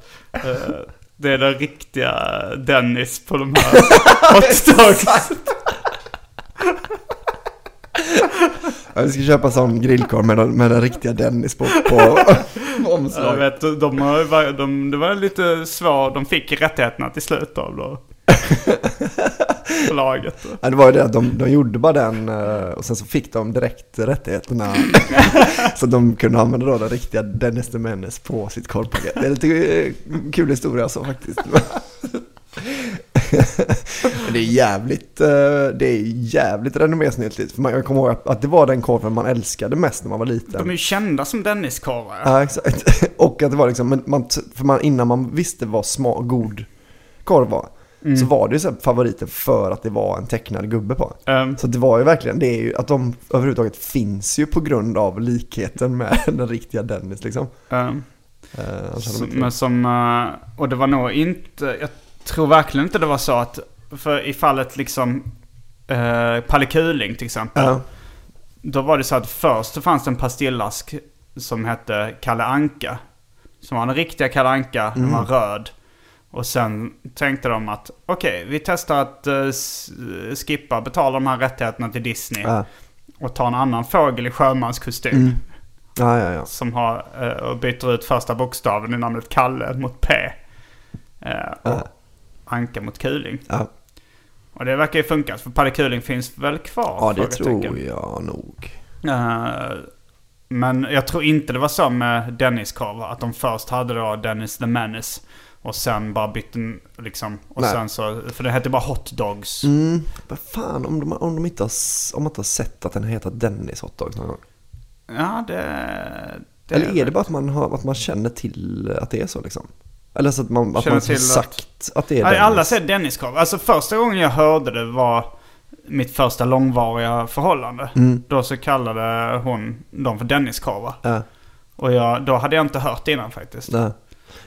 det är den riktiga Dennis på de här hot dogs. Ja, vi ska köpa sån grillkorv med, den- med den riktiga Dennis på, på Jag omslaget. vet, de, har, de, det var lite svårt, de fick rättigheterna till slut av då. Förlaget. Ja, det var ju det de, de gjorde bara den eh, och sen så fick de direkt rättigheterna. så de kunde använda då den riktiga Dennis the Menace på sitt korvpaket. Det är lite eh, kul historia så faktiskt. Det är jävligt, eh, det är jävligt renommésnyltigt. För man, jag kommer ihåg att- det var den korven man älskade mest när man var liten. De är ju kända som Denniskorvar. Ja, exakt. Och att det var liksom, man, för man, innan man visste vad sma, god korv var, Mm. så var det ju så här favoriten för att det var en tecknad gubbe på. Ehm, Så det var ju verkligen, det är ju att de överhuvudtaget finns ju på grund av likheten med den riktiga Dennis liksom. Eh, hade de Som, men gjort. som, eh, och det var nog inte, jag tror verkligen inte det var så att, för i fallet liksom uh, Palle Kuling till exempel. Ja. Då var det så att först så fanns det en pastillask som hette Kalle Anka. Som var den riktiga Kalle Anka, den var röd. Och sen tänkte de att okej, vi testar att s- skippa, betala de här rättigheterna till Disney. Ja. Och ta en annan fågel i sjömanskostym. Ja, ja, ja. Som har, eh, och byter ut första bokstaven i namnet Kalle mot P. Eh, och. Anka mot Kuling. Och det verkar ju funka, för Palle Kuling finns väl kvar? ja det tror jag nog. Men jag tror inte det var så med Dennis-korv. Att de först hade då Dennis the Menace. Och sen bara bytte liksom. Och Nej. sen så, för det hette bara Hot Dogs. Mm, vad fan om de, om de inte har, om man inte har sett att den heter Dennis hotdogs någon gång? Ja, det... det Eller är det bara att man, har, att man känner till att det är så liksom? Eller så att man, att man har till att- sagt att, det är Nej, Dennis? alla säger Dennis-korv. Alltså första gången jag hörde det var mitt första långvariga förhållande. Mm. Då så kallade hon dem för Dennis-korvar. Ja, Och jag, då hade jag inte hört det innan faktiskt. nej.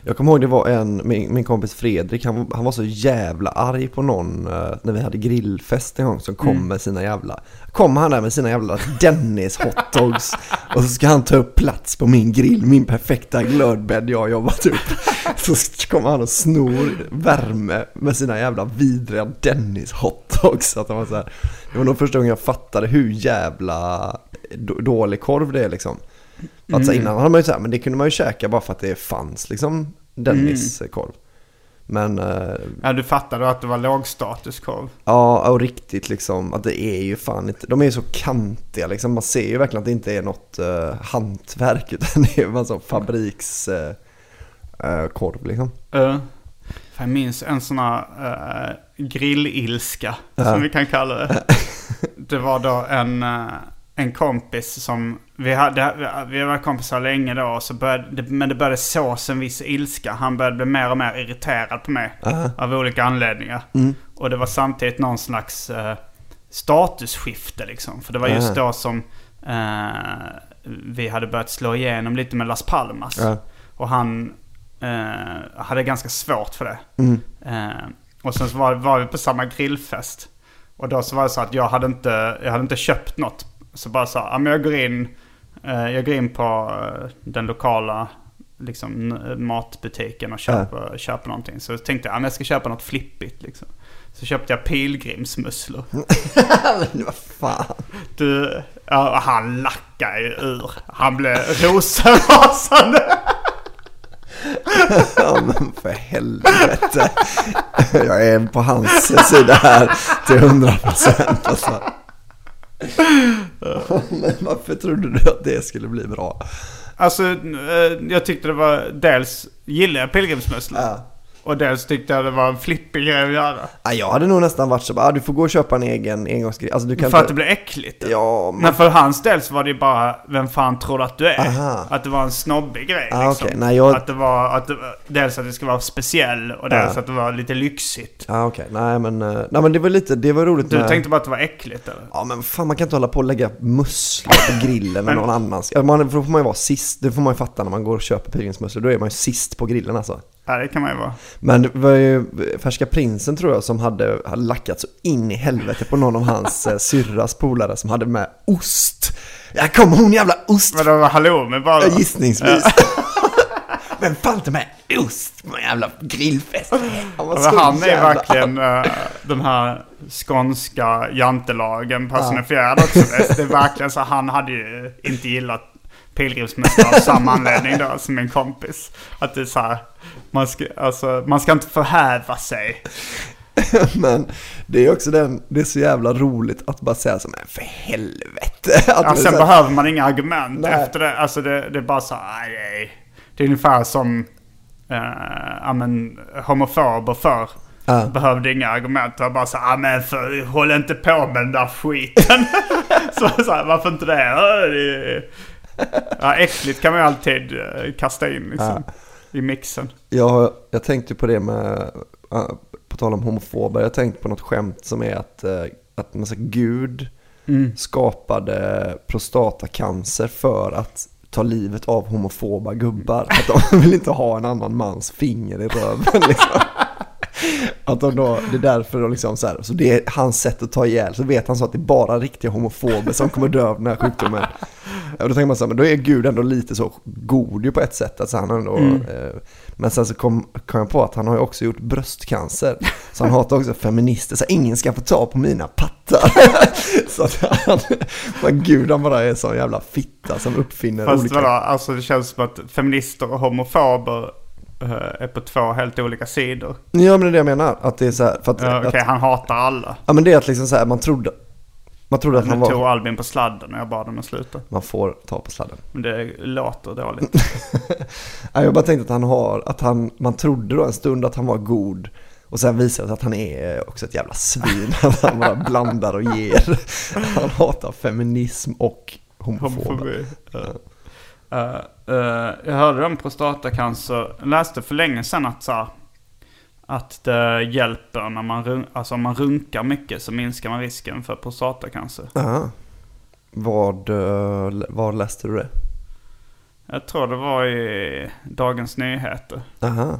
Jag kommer ihåg det var en, min, min kompis Fredrik, han, var- han var så jävla arg på någon eh, när vi hade grillfest en gång som kom Mm. med sina jävla, kom han där med sina jävla Dennis hotdogs och så ska han ta upp plats på min grill, min perfekta glödbädd jag har jobbat upp. Så kommer han och snor värme med sina jävla vidriga Dennis hotdogs. Att han var så här, det var nog första gången jag fattade hur jävla då- dålig korv det är liksom. Att så innan hade man ju så här, men det kunde man ju käka bara för att det fanns liksom Dennis korv. Men eh, Ja, du fattade att det var lågstatuskorv. ja, och riktigt liksom att det är ju fan inte, de är ju så kantiga liksom. Man ser ju verkligen att det inte är något uh, hantverk utan det är bara så fabriks eh, korv liksom. Uh, för jag minns en sån här uh, grillilska, Ja. som vi kan kalla det. det var då en, eh, en kompis som, vi, hade, vi har varit kompisar länge då, och så började, men det började sås en viss ilska. Han började bli mer och mer irriterad på mig av olika anledningar. Och det var samtidigt någon slags eh, statusskifte liksom. För det var just Ja. då som eh, vi hade börjat slå igenom lite med Las Palmas. Ja. Och han eh, hade ganska svårt för det. Mm. Eh, och sen så var, var vi på samma grillfest. Och då så var det så att jag hade inte, jag hade inte köpt något. Så bara så, men jag går in, jag går in på eh, den lokala liksom, matbutiken och köper, köper någonting. Så tänkte jag, ja men jag ska köpa något flippigt liksom. Så köpte jag pilgrimsmusslor. Men vad fan. Du, ja, han lackade ju ur. Han blev rosenrasande. Ja men för helvete. Jag är på hans sida här till 100% alltså. Men varför trodde du att det skulle bli bra? Alltså, eh, jag tyckte det var... Dels gillade jag pilgrimsmusslor. Ja. Och dels tyckte jag det var en flippig grej att göra. Ja, jag hade nog nästan varit så bara, ah, du får gå och köpa en egen engångsgrej. Alltså du kan För att inte... det blev äckligt. Ja, men... Men för hans del så var det ju bara, vem fan tror du att du är? Aha. Att det var en snobbig grej Ah, liksom. okej. Nej, jag- Att det var, att det, dels att det skulle vara speciell och dels Ja. att det var lite lyxigt. Ja okej, nej men, eh, nej men det var lite, det var roligt Du med... tänkte bara att det var äckligt eller? Ja men fan man kan inte hålla på och lägga musslor på grillen Men- någon annan ska... Ja, man, då får man ju vara sist, det får man ju fatta när man går och köper pilgrimsmusslor. Då är man ju sist på grillen alltså. Ja, det kan man ju vara. Men det var ju Färska Prinsen tror jag som hade, hade lackat så in i helvete på någon av hans eh, syrras polare som hade med ost. Ja kommer hon jävla ost! Vadå, halloumi bara? Ja, Gissningsvis. Men fan inte med ost på en jävla grillfest. Han var han är jävla- verkligen uh, den här skånska jantelagen personifierad också. Det det är verkligen så han hade ju inte gillat pilgrimsmusslor av samma anledning då som min kompis. Att det är så här, man ska, alltså, man ska inte förhäva sig. Men det är också den, det är så jävla roligt att bara säga så men för helvete. Att Ja, sen här- behöver man inga argument Nej. efter det. Alltså det, det är bara så här, "Aj, aj." Det är ungefär som uh, ja, men, homofober förr. Ja. Behövde inga argument. Var bara så "Ja, men för, håll inte på med den där skiten. så, så här, varför inte det? Ja, ja, äckligt kan man ju alltid eh, kasta in liksom, i mixen. Jag, jag tänkte på det med, äh, på tal om homofober, jag tänkte på något skämt som är att, äh, att man säger, Gud skapade prostatacancer för att tar livet av homofoba gubbar. Att de vill inte ha en annan mans finger i röven liksom. Att de då, det är därför de liksom så här, så det är hans sätt att ta ihjäl. Så vet han så att det är bara riktiga homofober som kommer dö av den här sjukdomen. Ja, då tänker man så här, men då är Gud ändå lite så god ju på ett sätt. Alltså han ändå, eh, men sen så kom, kom jag på att han har ju också gjort bröstcancer. Så han hatar också feminister, så ingen ska få ta på mina pattar. så att han, men Gud han bara är så jävla fitta som uppfinner Fast olika... vadå, alltså det känns som att feminister och homofober är på två helt olika sidor. Ja men det är det jag menar, att det är så här, för att, Ja, Okej, att han hatar alla. Ja men det är att liksom så här, man trodde, man trodde att han Nu tog var, Albin på sladden och jag bad honom sluta. man får ta på sladden. Men det låter dåligt. Ja, jag bara tänkte att han har, att han, man trodde då en stund att han var god. Och sen visade det sig att han är också ett jävla svin. Att han bara blandar och ger. Han hatar feminism och homofober. Homofobi. Uh, uh, jag hörde om prostatacancer, jag läste för länge sedan att så här, att det hjälper när man, alltså om man runkar mycket så minskar man risken för prostatacancer. Aha. Vad, eh, var läste du det? Jag tror det var i Dagens Nyheter. Aha.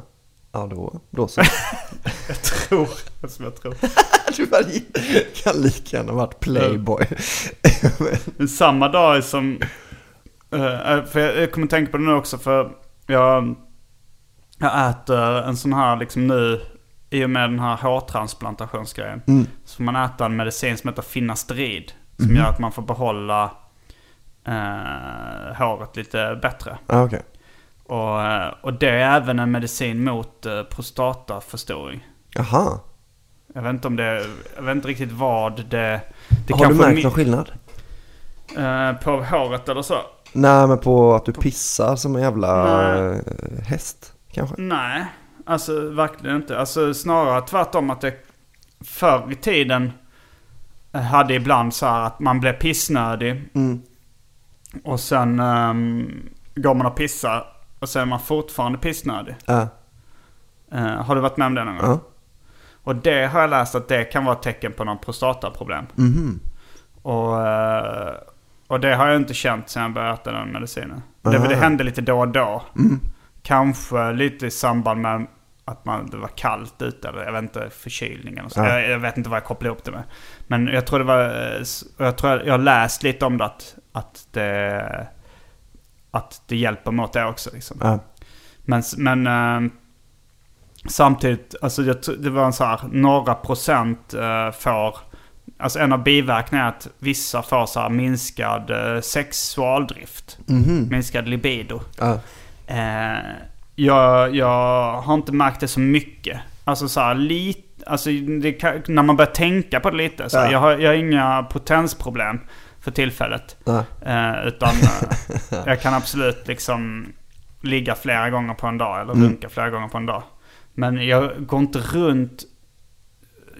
Ja, då, då så. Jag tror, som jag tror. Du kan lika gärna varit Playboy. Samma dag som... eh, för jag, jag kommer tänka på det nu också för jag, jag äter en sån här liksom nu i och med den här hårtransplantationsgrejen. Så får man äta en medicin som heter Finasterid. Som gör att man får behålla eh, håret lite bättre. ah, okej. Och, eh, och det är även en medicin mot uh, prostataförstoring. Aha. Jag vet inte om det, jag vet inte riktigt vad det... det Har du märkt någon skillnad? eh, på håret eller så? Nej, men på att du pissar som en jävla Nej. eh, häst kanske? Nej, alltså verkligen inte. Alltså snarare tvärtom att det förr i tiden hade ibland så här att man blev pissnödig. Mm. Och sen um, går man och pissar och sen är man fortfarande pissnödig. Ja. Eh, har du varit med om det någon gång? Ja. Och det har jag läst att det kan vara ett tecken på någon prostataproblem. Mhm. Och, eh, och det har jag inte känt sen jag började äta den medicinen. Det, det hände lite då och då. Mm. Kanske lite i samband med att man, det var kallt ute eller jag vet inte, förkylning eller så. Ja. Jag, jag vet inte vad jag kopplade ihop det med. Men jag tror det var, eh, jag tror jag, har läst lite om det att, att det, att det hjälper mot det också liksom. Ja. Men, men eh, samtidigt, alltså det var en så här, några procent eh, får, alltså en av biverkningarna är att vissa får så här minskad eh, sexualdrift. Mhm. Minskad libido. Ja. Eh, jag, jag har inte märkt det så mycket. Alltså så här lite, alltså kan, när man börjar tänka på det lite. Så här, Ja. jag, har, jag har inga potensproblem för tillfället. Ja. Eh, utan eh, jag kan absolut liksom ligga flera gånger på en dag eller Mm. runka flera gånger på en dag. Men jag går inte runt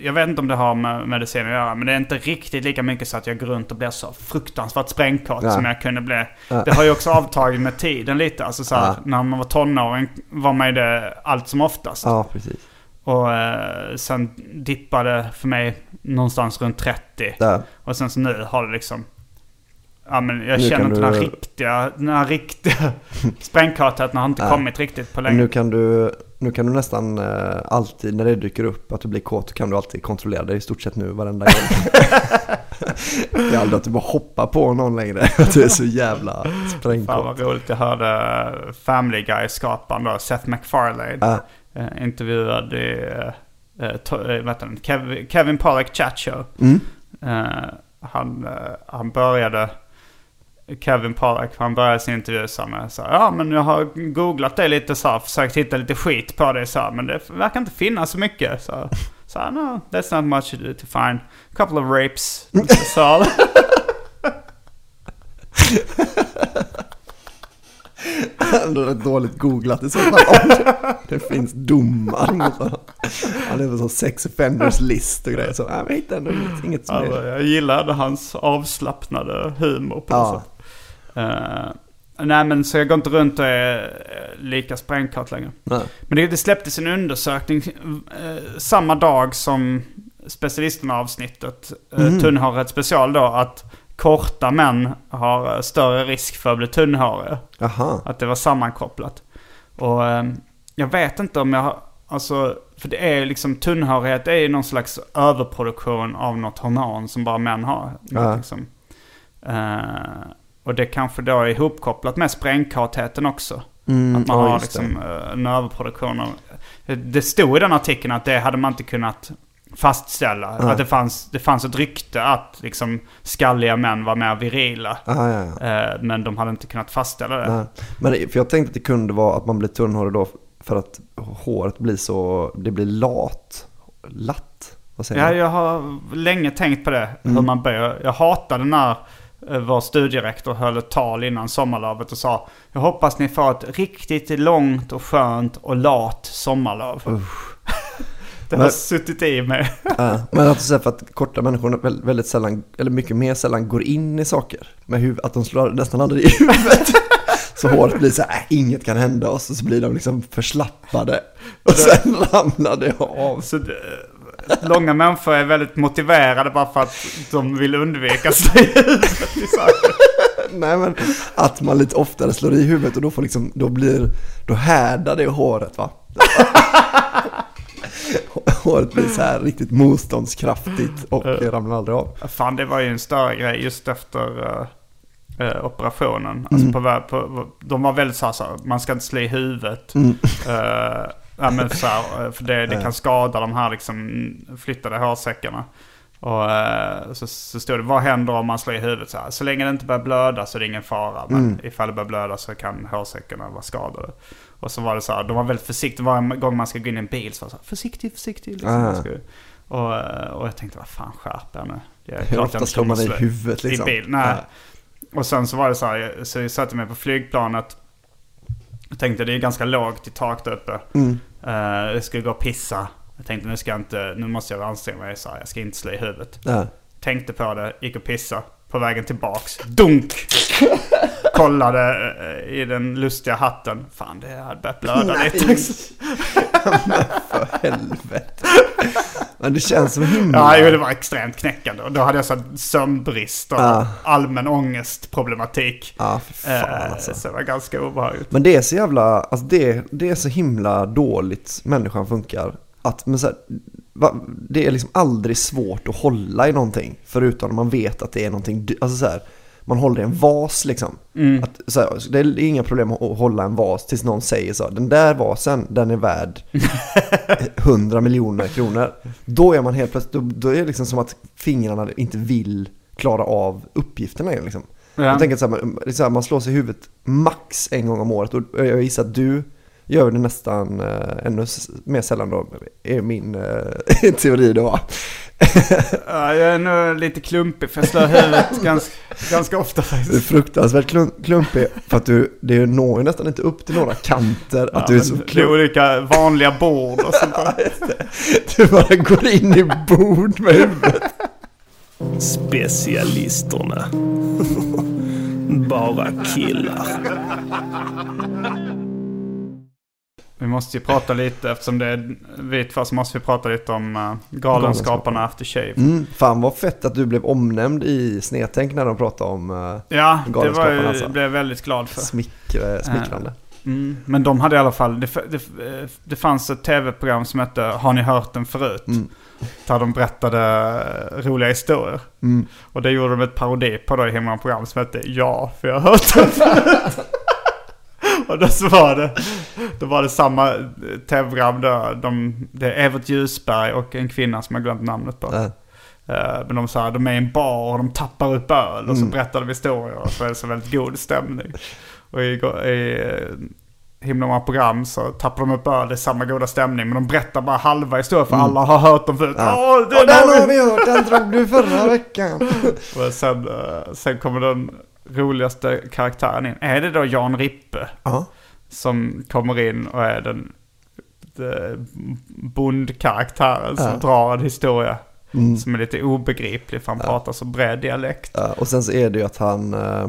jag vet inte om det har med medicin att göra, men det är inte riktigt lika mycket så att jag går runt och blir så fruktansvärt sprängkåt Ja. som jag kunde bli. Ja. Det har ju också avtagit med tiden lite. Alltså så här, Ja. När man var tonåring var man ju det allt som oftast. ja, precis. Och eh, sen dippade för mig någonstans runt 30. Där. Och sen så nu har det liksom... Ja men jag Nu känner inte du- den här riktiga, den här riktiga sprängkåtheten har inte Ja. kommit riktigt på länge. Nu kan, du, nu kan du nästan eh, alltid, när det dyker upp att du blir kåt, kan du alltid kontrollera det i stort sett nu varenda gång. det är aldrig att du bara hoppar på någon längre. Att du är så jävla Fan sprängkåt. vad roligt. Jag hörde Family Guy-skaparen då, Seth MacFarlane. Ja. eh, intervjuad i eh, eh, eh, vad heter den? Kev- Kevin Pollack Chat Show. Mm. Han, han började, Kevin Pollack, han började sin intervju så med så här, ja men jag har googlat det lite så här, försökt hitta lite skit på det så här, men det verkar inte finnas så mycket. Så, så här, no, that's not much to find. A couple of rapes. Så. Ändå rätt dåligt googlat i så fall. Det, finns domar mot honom. Han är på sån sex offenders list och grejer. Så nej, men jag hittar ändå inget, inget som alltså, är... jag gillade hans avslappnade humor på Ja. Eh, nej men så jag går inte runt och är eh, lika sprängkåt längre. Nej. Men det, det släpptes en undersökning eh, samma dag som specialisterna avsnittet, eh, Mm. Tunnhåret special då, att korta män har större risk för att bli tunnhåriga. Aha. Att det var sammankopplat. Och jag vet inte om jag har, alltså, för det är ju liksom tunnhårighet är ju någon slags överproduktion av något hormon som bara män har. Liksom. Eh, och det kanske då är ihopkopplat med sprängkartheten också. Mm, att man ja, har liksom eh, en överproduktion av, det stod i den artikeln att det hade man inte kunnat fastställa. Ja. Att det fanns, det fanns ett rykte att liksom skalliga män var mer virila. Ah, ja, ja. Eh, men de hade inte kunnat fastställa det. Nej. Men det- för jag tänkte att det kunde vara att man blir tunnhårig då för att håret blir så, det blir lat. Latt? Vad säger Ja, man? jag har länge tänkt på det. Mm. Hur man börjar. Jag hatade när eh, vår studierektor höll ett tal innan sommarlovet och sa Jag hoppas ni får ett riktigt långt och skönt och lat sommarlov. det har Men- suttit i mig. Ja, men att säger för att korta människor väldigt, väldigt sällan, eller mycket mer sällan går in i saker. Med huvud, att de slår nästan aldrig i huvudet. Så håret blir så här, äh, inget kan hända oss. Och så blir de liksom förslappade. Och sen ramlar det av. Så det, långa människor är väldigt motiverade bara för att de vill undvika saker. Nej men att man lite oftare slår i huvudet och då får liksom, då blir, då härdar det håret va. håret blir så här riktigt motståndskraftigt och det ramlar aldrig av. Fan, det var ju en större grej just efter eh, eh, operationen. Alltså på, vä- på, de var väldigt så här, så här, man ska inte slå i huvudet. Eh, ja, men så här, eh, för det, det kan skada de här liksom flyttade hårsäckarna. Och eh, så, så stod det, vad händer om man slår i huvudet så här? Så länge det inte börjar blöda så är det ingen fara. Men ifall det börjar blöda så kan hårsäckarna vara skadade. Och så var det så här, de var väldigt försiktiga. Varje gång man ska gå in i en bil så var det så här, försiktig, försiktig. Liksom. Ah. Och, eh, och jag tänkte, vad fan skärp er nu. Hur ofta slår man i huvudet liksom? I bil, nej. Och sen så var det så här, så jag satte mig på flygplanet. Jag tänkte det är ganska lågt i tak där uppe. Mm. Eh, jag skulle gå och pissa. Jag tänkte nu ska jag inte, nu måste jag anstränga mig så här, jag ska inte slå i huvudet. Ja. Tänkte på det, gick och pissa. På vägen tillbaks, dunk! Kollade eh, i den lustiga hatten. Fan, det hade börjat blöda lite. För helvete. Men det känns som himla... Ja, det var extremt knäckande. Och då hade jag så sömnbrist och Ja. allmän ångestproblematik. Ja, för fan Eh, alltså. Så det var ganska obehagligt. Men det är så jävla, alltså det, det är så himla dåligt människan funkar. Att, men så här, det är liksom aldrig svårt att hålla i någonting. Förutom när man vet att det är någonting, alltså så här, man håller i en vas liksom. Att, så här, det är inga problem att hålla en vas tills någon säger så. Den där vasen, den är värd 100 miljoner kronor. Då är man helt plötsligt, då, då är det liksom som att fingrarna inte vill klara av uppgiften längre liksom. Ja. Jag tänker att så här, man- så här, man slår sig i huvudet max en gång om året och jag gissar att du gör det nästan äh, ännu mer sällan då, är min äh, teori då? Ja, jag är nog lite klumpig för jag slår huvudet ganska, ganska ofta Du är faktiskt. fruktansvärt klum- klumpig för att du, det når ju nästan inte upp till några kanter. Att Ja, du är så klump. olika vanliga bord och sånt där. Du bara går in i bord med huvudet. Specialisterna. Bara killar. Vi måste ju prata lite, eftersom det är vi två så måste vi prata lite om uh, Galenskaparna After Shave. Mm, fan vad fett att du blev omnämnd i Snedtänk när de pratade om uh, Ja, det var ju, alltså. blev jag väldigt glad för. smick, eh, smickrande. Mm, men de hade i alla fall, det, det, det fanns ett tv-program som hette Har ni hört den förut? Mm. Där de berättade roliga historier. Mm. Och det gjorde de ett parodi på då i hemma program som hette Ja, för jag har hört den förut. Och då så var det, då var det samma eh, tv-program där. De, det är Evert Ljusberg och en kvinna som jag glömt namnet på. Eh, Men de sa de är i en bar och de tappar upp öl och så Mm. berättar de historier och så är det så väldigt god stämning. Och i, i eh, himla många program så tappar de upp öl, det är samma goda stämning. Men de berättar bara halva historien för alla har hört dem förut. Mm. Ja. Åh, den den har vi! hört, den drog du förra veckan. Och sen, sen kommer den roligaste karaktären in. Är det då Jan Rippe Ja. som kommer in och är den, den bondkaraktären som Ja. drar en historia. Mm. Som är lite obegriplig för han pratar så bred dialekt. Ja, och sen så är det ju att han... eh,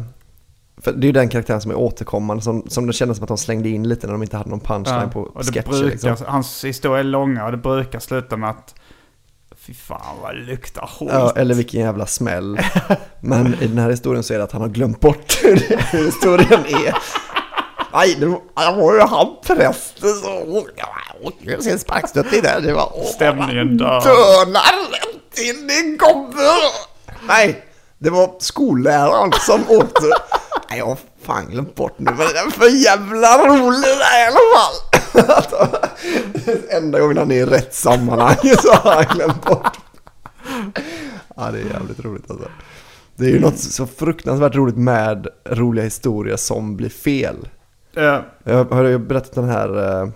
För det är ju den karaktären som är återkommande, som, som det kändes som att de slängde in lite när de inte hade någon punchline på det sketcher. brukar, Liksom. Hans historia är långa och det brukar sluta med att Fy fan vad det luktar skit. Ja, eller vilken jävla smäll. Men i den här historien så är det att han har glömt bort hur historien är. Nej, det var, ju han prästen som åkte sin sparkstötting där. Det var Stämningen dör. Dönar till din gubbe. Nej, det var skolläraren som åkte. Nej, jag har fan glömt bort nu. Men det är för jävla rolig i alla fall. Enda gången han är i rätt sammanhang så har han glömt bort. Ja, det är jävligt roligt alltså. Det är ju något så fruktansvärt roligt med roliga historier som blir fel. Eh, Jag har ju berättat den här eh,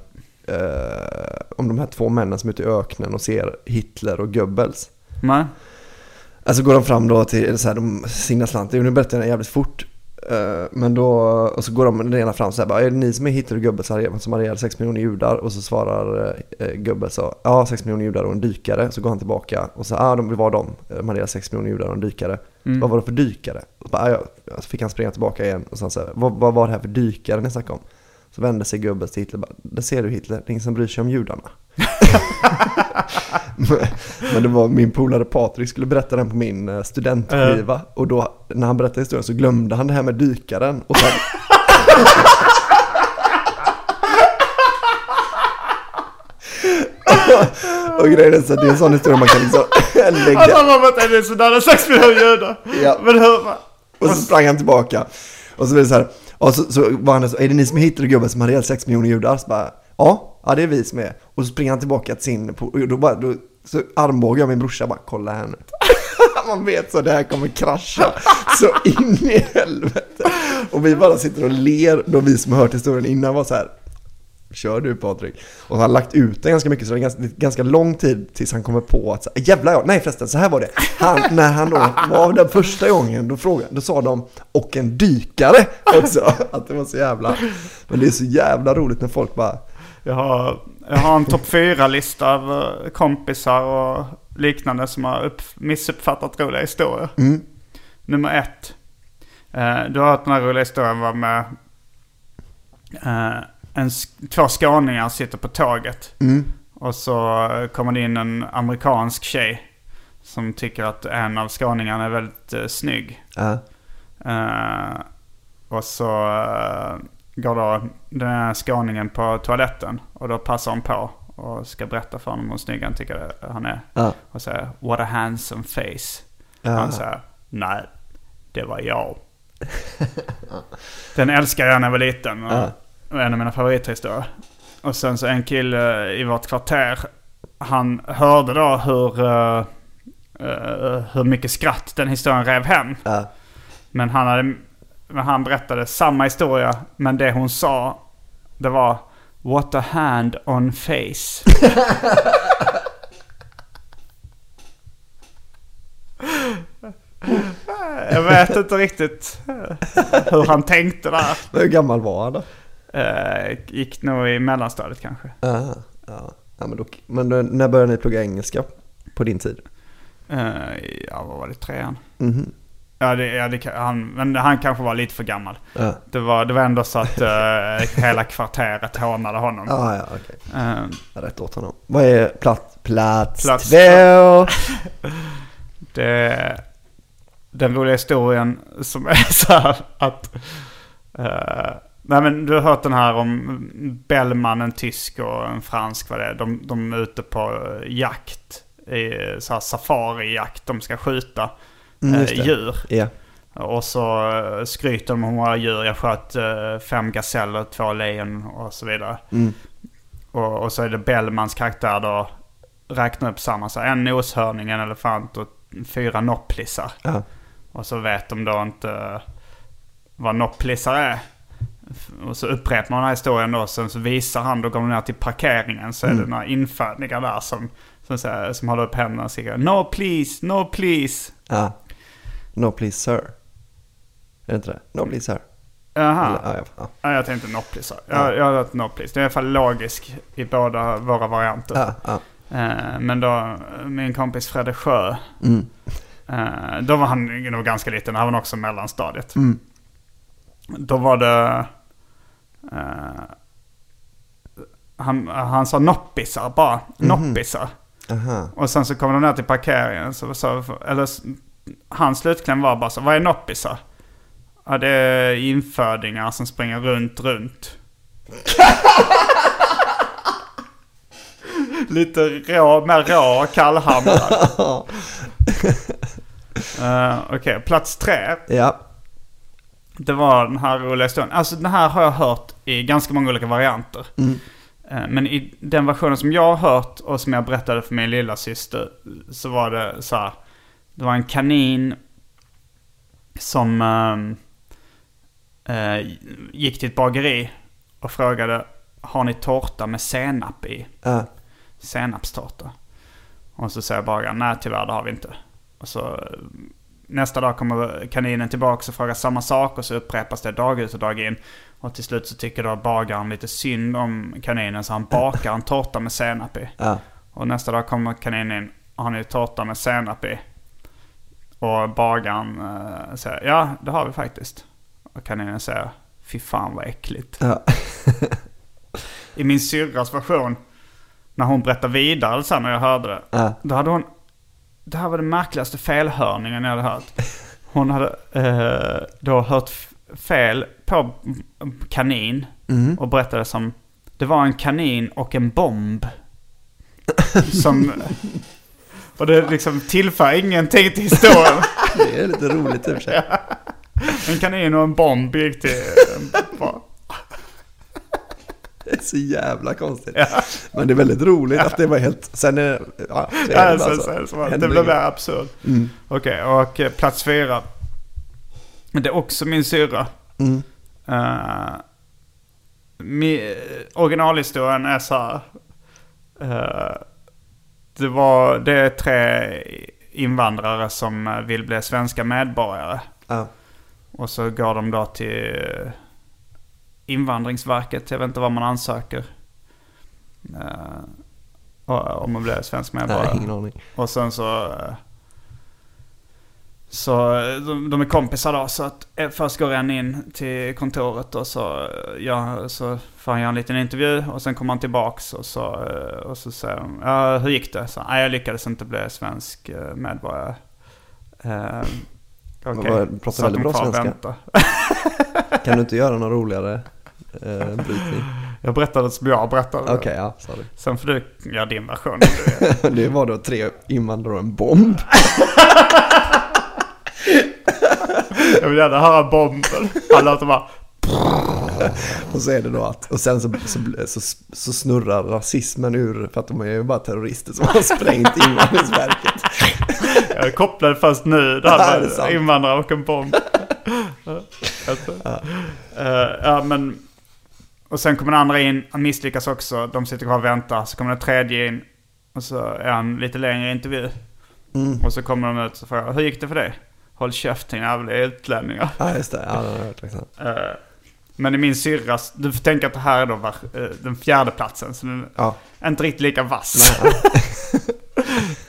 eh, om de här två männen som är ute i öknen och ser Hitler och Goebbels. nej. Alltså går de fram då till, så här, de singlar slanten, nu berättar jag den jävligt fort. Eh, Men då, och så går de den ena fram så här, bara, är det ni som är Hitler och Goebbels som har ihjäl 6 miljoner judar? Och så svarar eh, Goebbels så, ja 6 miljoner judar och en dykare. Så går han tillbaka och så, ja ah, de var de, de hade ihjäl 6 miljoner judar och en dykare. Vad var det för dykare? Och så, bara, ja, så fick han springa tillbaka igen och sen så här, vad, vad var det här för dykare ni snackade om? Så vände sig Goebbels till Hitler och bara, det ser du Hitler, det är ingen som bryr sig om judarna. Men- det var min polare Patrik skulle berätta den på min eh, studentskiva. Och då, när han berättade historien så glömde han det här med dykaren. Och sen... och grejen är så att det är en sån historia man kan liksom lägga. Alltså han var att det är sådär, sex miljoner judar. Ja. Men hur? Och så sprang han tillbaka. Och så blev det så här. Och så, så var han så, är det ni som är Hitler och gubben som har ihjäl 6 miljoner judar? Så bara, ja, ja det är vi som är. Och så springer han tillbaka till sin, och då bara, då, så armbågar jag min brorsa bara, kolla här nu. Man vet så det här kommer krascha så in i helvete. Och vi bara sitter och ler, då vi som har hört historien innan var så här, Kör du Patrik. Och han har lagt ut den ganska mycket så det är ganska, det ganska lång tid tills han kommer på att så- jävlar ja, nej förresten så här var det. Han, när han då var den första gången då frågade, då sa de och en dykare också. Att det var så jävla, men det är så jävla roligt när folk bara, Jag har, jag har en topp fyra lista av eh, kompisar och liknande som har upp, missuppfattat roliga historier. Nummer ett. Eh, du har hört den här roliga historien var med eh, en, två skåningar sitter på tåget. Och så kommer det in en amerikansk tjej som tycker att en av skåningarna är väldigt eh, snygg. ja, Eh, och så eh, går då den här skåningen på toaletten. Och då passar hon på och ska berätta för honom hur snygg han tycker han är. Och säger what a handsome face. Ja. Han säger nej, det var jag. Den älskar jag när jag var liten. Och. Och En av mina favorithistorier. Och sen så en kille i vårt kvarter. Han hörde då hur, eh, eh, hur mycket skratt den historien rev hem. ja, Men han, hade, men han berättade samma historia. Men det hon sa, det var What a hand on face. Jag vet inte riktigt hur han tänkte där. Hur gammal var han då? Eh, gick nog i mellanstadiet kanske. Ja, ja, ja men, då, men då, när började ni plugga engelska på din tid? Eh, ja, vad var det? Trean? Mhm. Ja, det, ja det, han, men han kanske var lite för gammal. Ja, Det var, det var ändå så att eh, hela kvarteret hånade honom. ja, ja okej. Eh, Ja, Rätt åt honom. Vad är plats, plats, Plats två? Det, den roliga historien som är så här att... eh, nej men du har hört den här om Bellman, en tysk och en fransk vad det är. De, de är ute på eh, jakt. Så här safari-jakt. De ska skjuta Mm, eh, djur. Ja, Och så eh, skryter de om hur många djur. Jag sköt eh, fem gaseller, två lejon och så vidare. Mm. Och, och så är det Bellmans karaktär då. Räknar upp samma. Så en noshörning, en elefant och fyra nopplisar. ja, Och så vet de då inte vad nopplisar är. Och så upprepar man den här historien då. Sen så visar han, då går de ner till parkeringen. Så är det några infödingar där som, som, säger, som håller upp händerna och skriker No please, no please. ja. No please sir. Är det inte det? No please sir. Jaha. Ja, ja, ja. Ja, jag tänkte nopplisar. Jag, jag har hört nopplis. Det är i alla fall logisk i båda våra varianter. Ja, ja. Eh, men då, min kompis Fredde Sjö. Mm. Eh, då var han nog ganska liten. Han var också mellanstadiet. Mm. Då var det... eh, han, han sa noppisar bara. Mhm. Noppisar. Aha. Och sen så kommer de ner till parkeringen. Så, så, eller, hans slutkläm var bara så, vad är noppisar? Ja, det är infödingar som springer runt, runt. Lite rå, mer rå och kallhamrad. uh, Okej, plats tre. Ja. Det var den här roliga historien. Alltså den här har jag hört i ganska många olika varianter. Eh, Men i den versionen som jag har hört och som jag berättade för min lilla syster så var det så här. Det var en kanin som eh, gick till ett bageri och frågade Har ni tårta med senap i? Ja. Senapstårta. Och så säger bagaren nej tyvärr det har vi inte. Och så nästa dag kommer kaninen tillbaka och frågar samma sak och så upprepas det dag ut och dag in. Och till slut så tycker då bagaren lite synd om kaninen så han bakar en tårta med senap i. Ja. Och nästa dag kommer kaninen in har ni tårta med senap i? Och bagaren eh, säger ja det har vi faktiskt. Och kaninen säger fy fan vad äckligt. Ja. I min syrras version, när hon berättade vidare sen när jag hörde det. Ja. Då hade hon, det här var den märkligaste felhörningen jag hade hört. Hon hade eh, då hört fel på kanin och berättade som, det var en kanin och en bomb. Som, och det liksom tillför ingenting till historien. Det är lite roligt i och för sig. En kanin och en bomb gick till... bara- Det är så jävla konstigt. Men det är väldigt roligt att det var helt... Sen är ja, det Ja, bara så, så. så, så, det blev mer absurd. Okej, och eh, plats fyra. Det är också min syrra. Mm. Uh, mi, originalhistorien är så här. eh, det, var, det är tre invandrare som vill bli svenska medborgare. Ja. Och så går de då till Invandringsverket. Jag vet inte vad man ansöker. Uh, om man blir svensk medborgare. Nej, ingen aning. Och sen så... eh, Så eh, de, de är kompisar då. Så att eh, först går en in till kontoret och så, eh, ja, så får han göra en liten intervju. Och sen kommer han tillbaks och så, eh, och så säger han, ja hur gick det? Så, Nej, jag lyckades inte bli svensk eh, medborgare. Uh, Okej, vad- pratar väldigt de bra svenska. Kan du inte göra någon roligare eh, brytning? Jag berättade som jag berättade. Okej, ja, sorry. Sen får du göra din version. Det var då tre invandrare och en bomb. jag vill gärna höra bomben. Han låter bara... Och så är det då att, och sen så, så, så, så snurrar rasismen ur, för att de är ju bara terrorister som har sprängt invandringsverket. Jag kopplade först nu det Ja, här med invandrare och en bomb. alltså. Eh, ja, men... Och sen kommer den andra in, han misslyckas också. De sitter kvar och väntar. Så kommer den tredje in. Och så är han lite längre intervju. Mm. Och så kommer de ut och frågar, hur gick det för dig? Håll käften jävla utlänningar. Ja, just det. Ja, det har jag hört faktiskt. Eh, men i min syrras, du får tänka att det här är då var, eh, den fjärde platsen. Den Ja. är inte riktigt lika vass.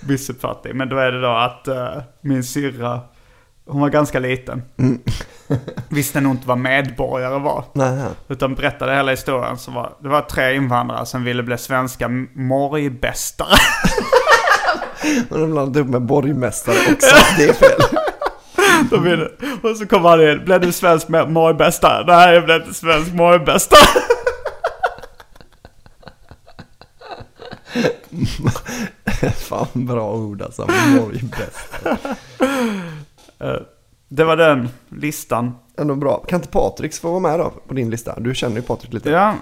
Missuppfattning. Men då är det då att eh, min syrra, hon var ganska liten. Visste nog inte vad medborgare var. Nej, Utan berättade hela historien. Så var, det var tre invandrare som ville bli svenska morgmästare. och de blandade upp med borgmästare också. Det är fel. De ville, och så kom han in. Blev du svensk morgmästare? Nej, jag blev inte svensk morgmästare. Fan bra ord alltså. Borgmästare. Eh, det var den listan. Ändå bra. Kan inte Patrik få vara med då på din lista? Du känner ju Patrik lite. Ja,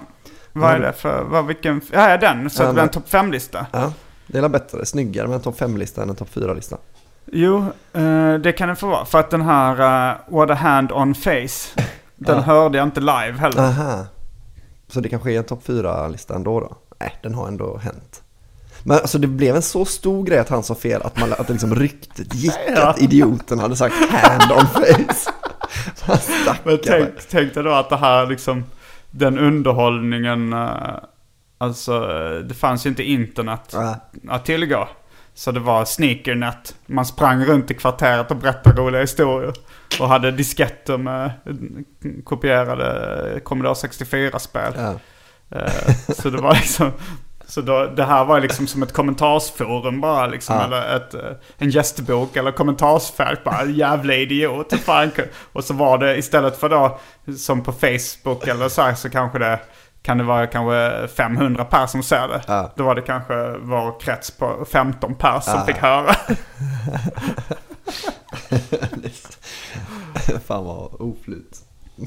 vad är det för, vad, vilken, ja ja, den, så Ja, det blir en topp 5-lista. Ja, det är bättre, snyggare med en topp 5-lista än en topp 4-lista. Jo, eh, det kan det få vara. För att den här uh, What a hand on face, den Ja. hörde jag inte live heller. Aha. Så det kanske är en topp 4-lista ändå då? Nej, den har ändå hänt. Men alltså det blev en så stor grej att han sa fel att, man, att det liksom ryktet gick Ja. att idioten hade sagt hand on face. Men tänk, tänk dig då att det här liksom, den underhållningen, eh, alltså det fanns ju inte internet Ja. att tillgå. Så det var sneakernet. Man sprang runt i kvarteret och berättade roliga historier. Och hade disketter med kopierade Commodore 64-spel. Ja. Eh, Så det var liksom Så då, det här var liksom som ett kommentarsforum bara liksom. Ja. Eller ett, eh, en gästbok eller kommentarsfält bara. Jävla idiot. Fan. Och så var det istället för då som på Facebook eller så här så kanske det kan det vara kanske 500 pers som ser det. Ja. Då var det kanske vår krets på 15 pers som Ja. fick höra. Fan vad oflyt.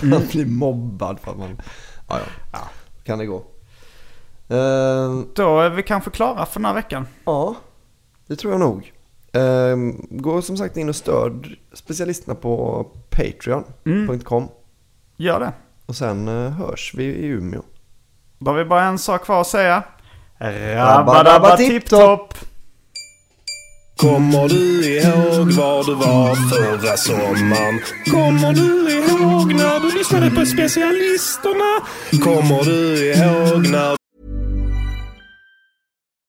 Man blir mobbad för att man... Ja, ja. Kan det gå. Ehm, Då är vi kanske klara för den här veckan. ja, det tror jag nog. Ehm, gå som sagt in och stöd specialisterna på patreon.com. Gör det. Och sen eh, hörs vi i Umeå. Då har vi bara en sak kvar att säga. Rabba-dabba Rabba-dabba tipp-topp! Kommer du ihåg var du var förra sommaren? Kommer du ihåg när du lyssnade på specialisterna? Kommer du ihåg när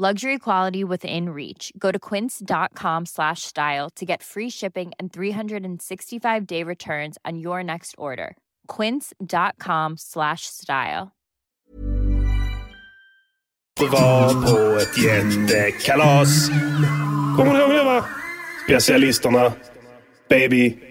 Luxury quality within reach. Go to quince.com slash style to get free shipping and 365 day returns on your next order. Quince.com slash style. Kommer du ihåg det va? Specialisterna. Baby.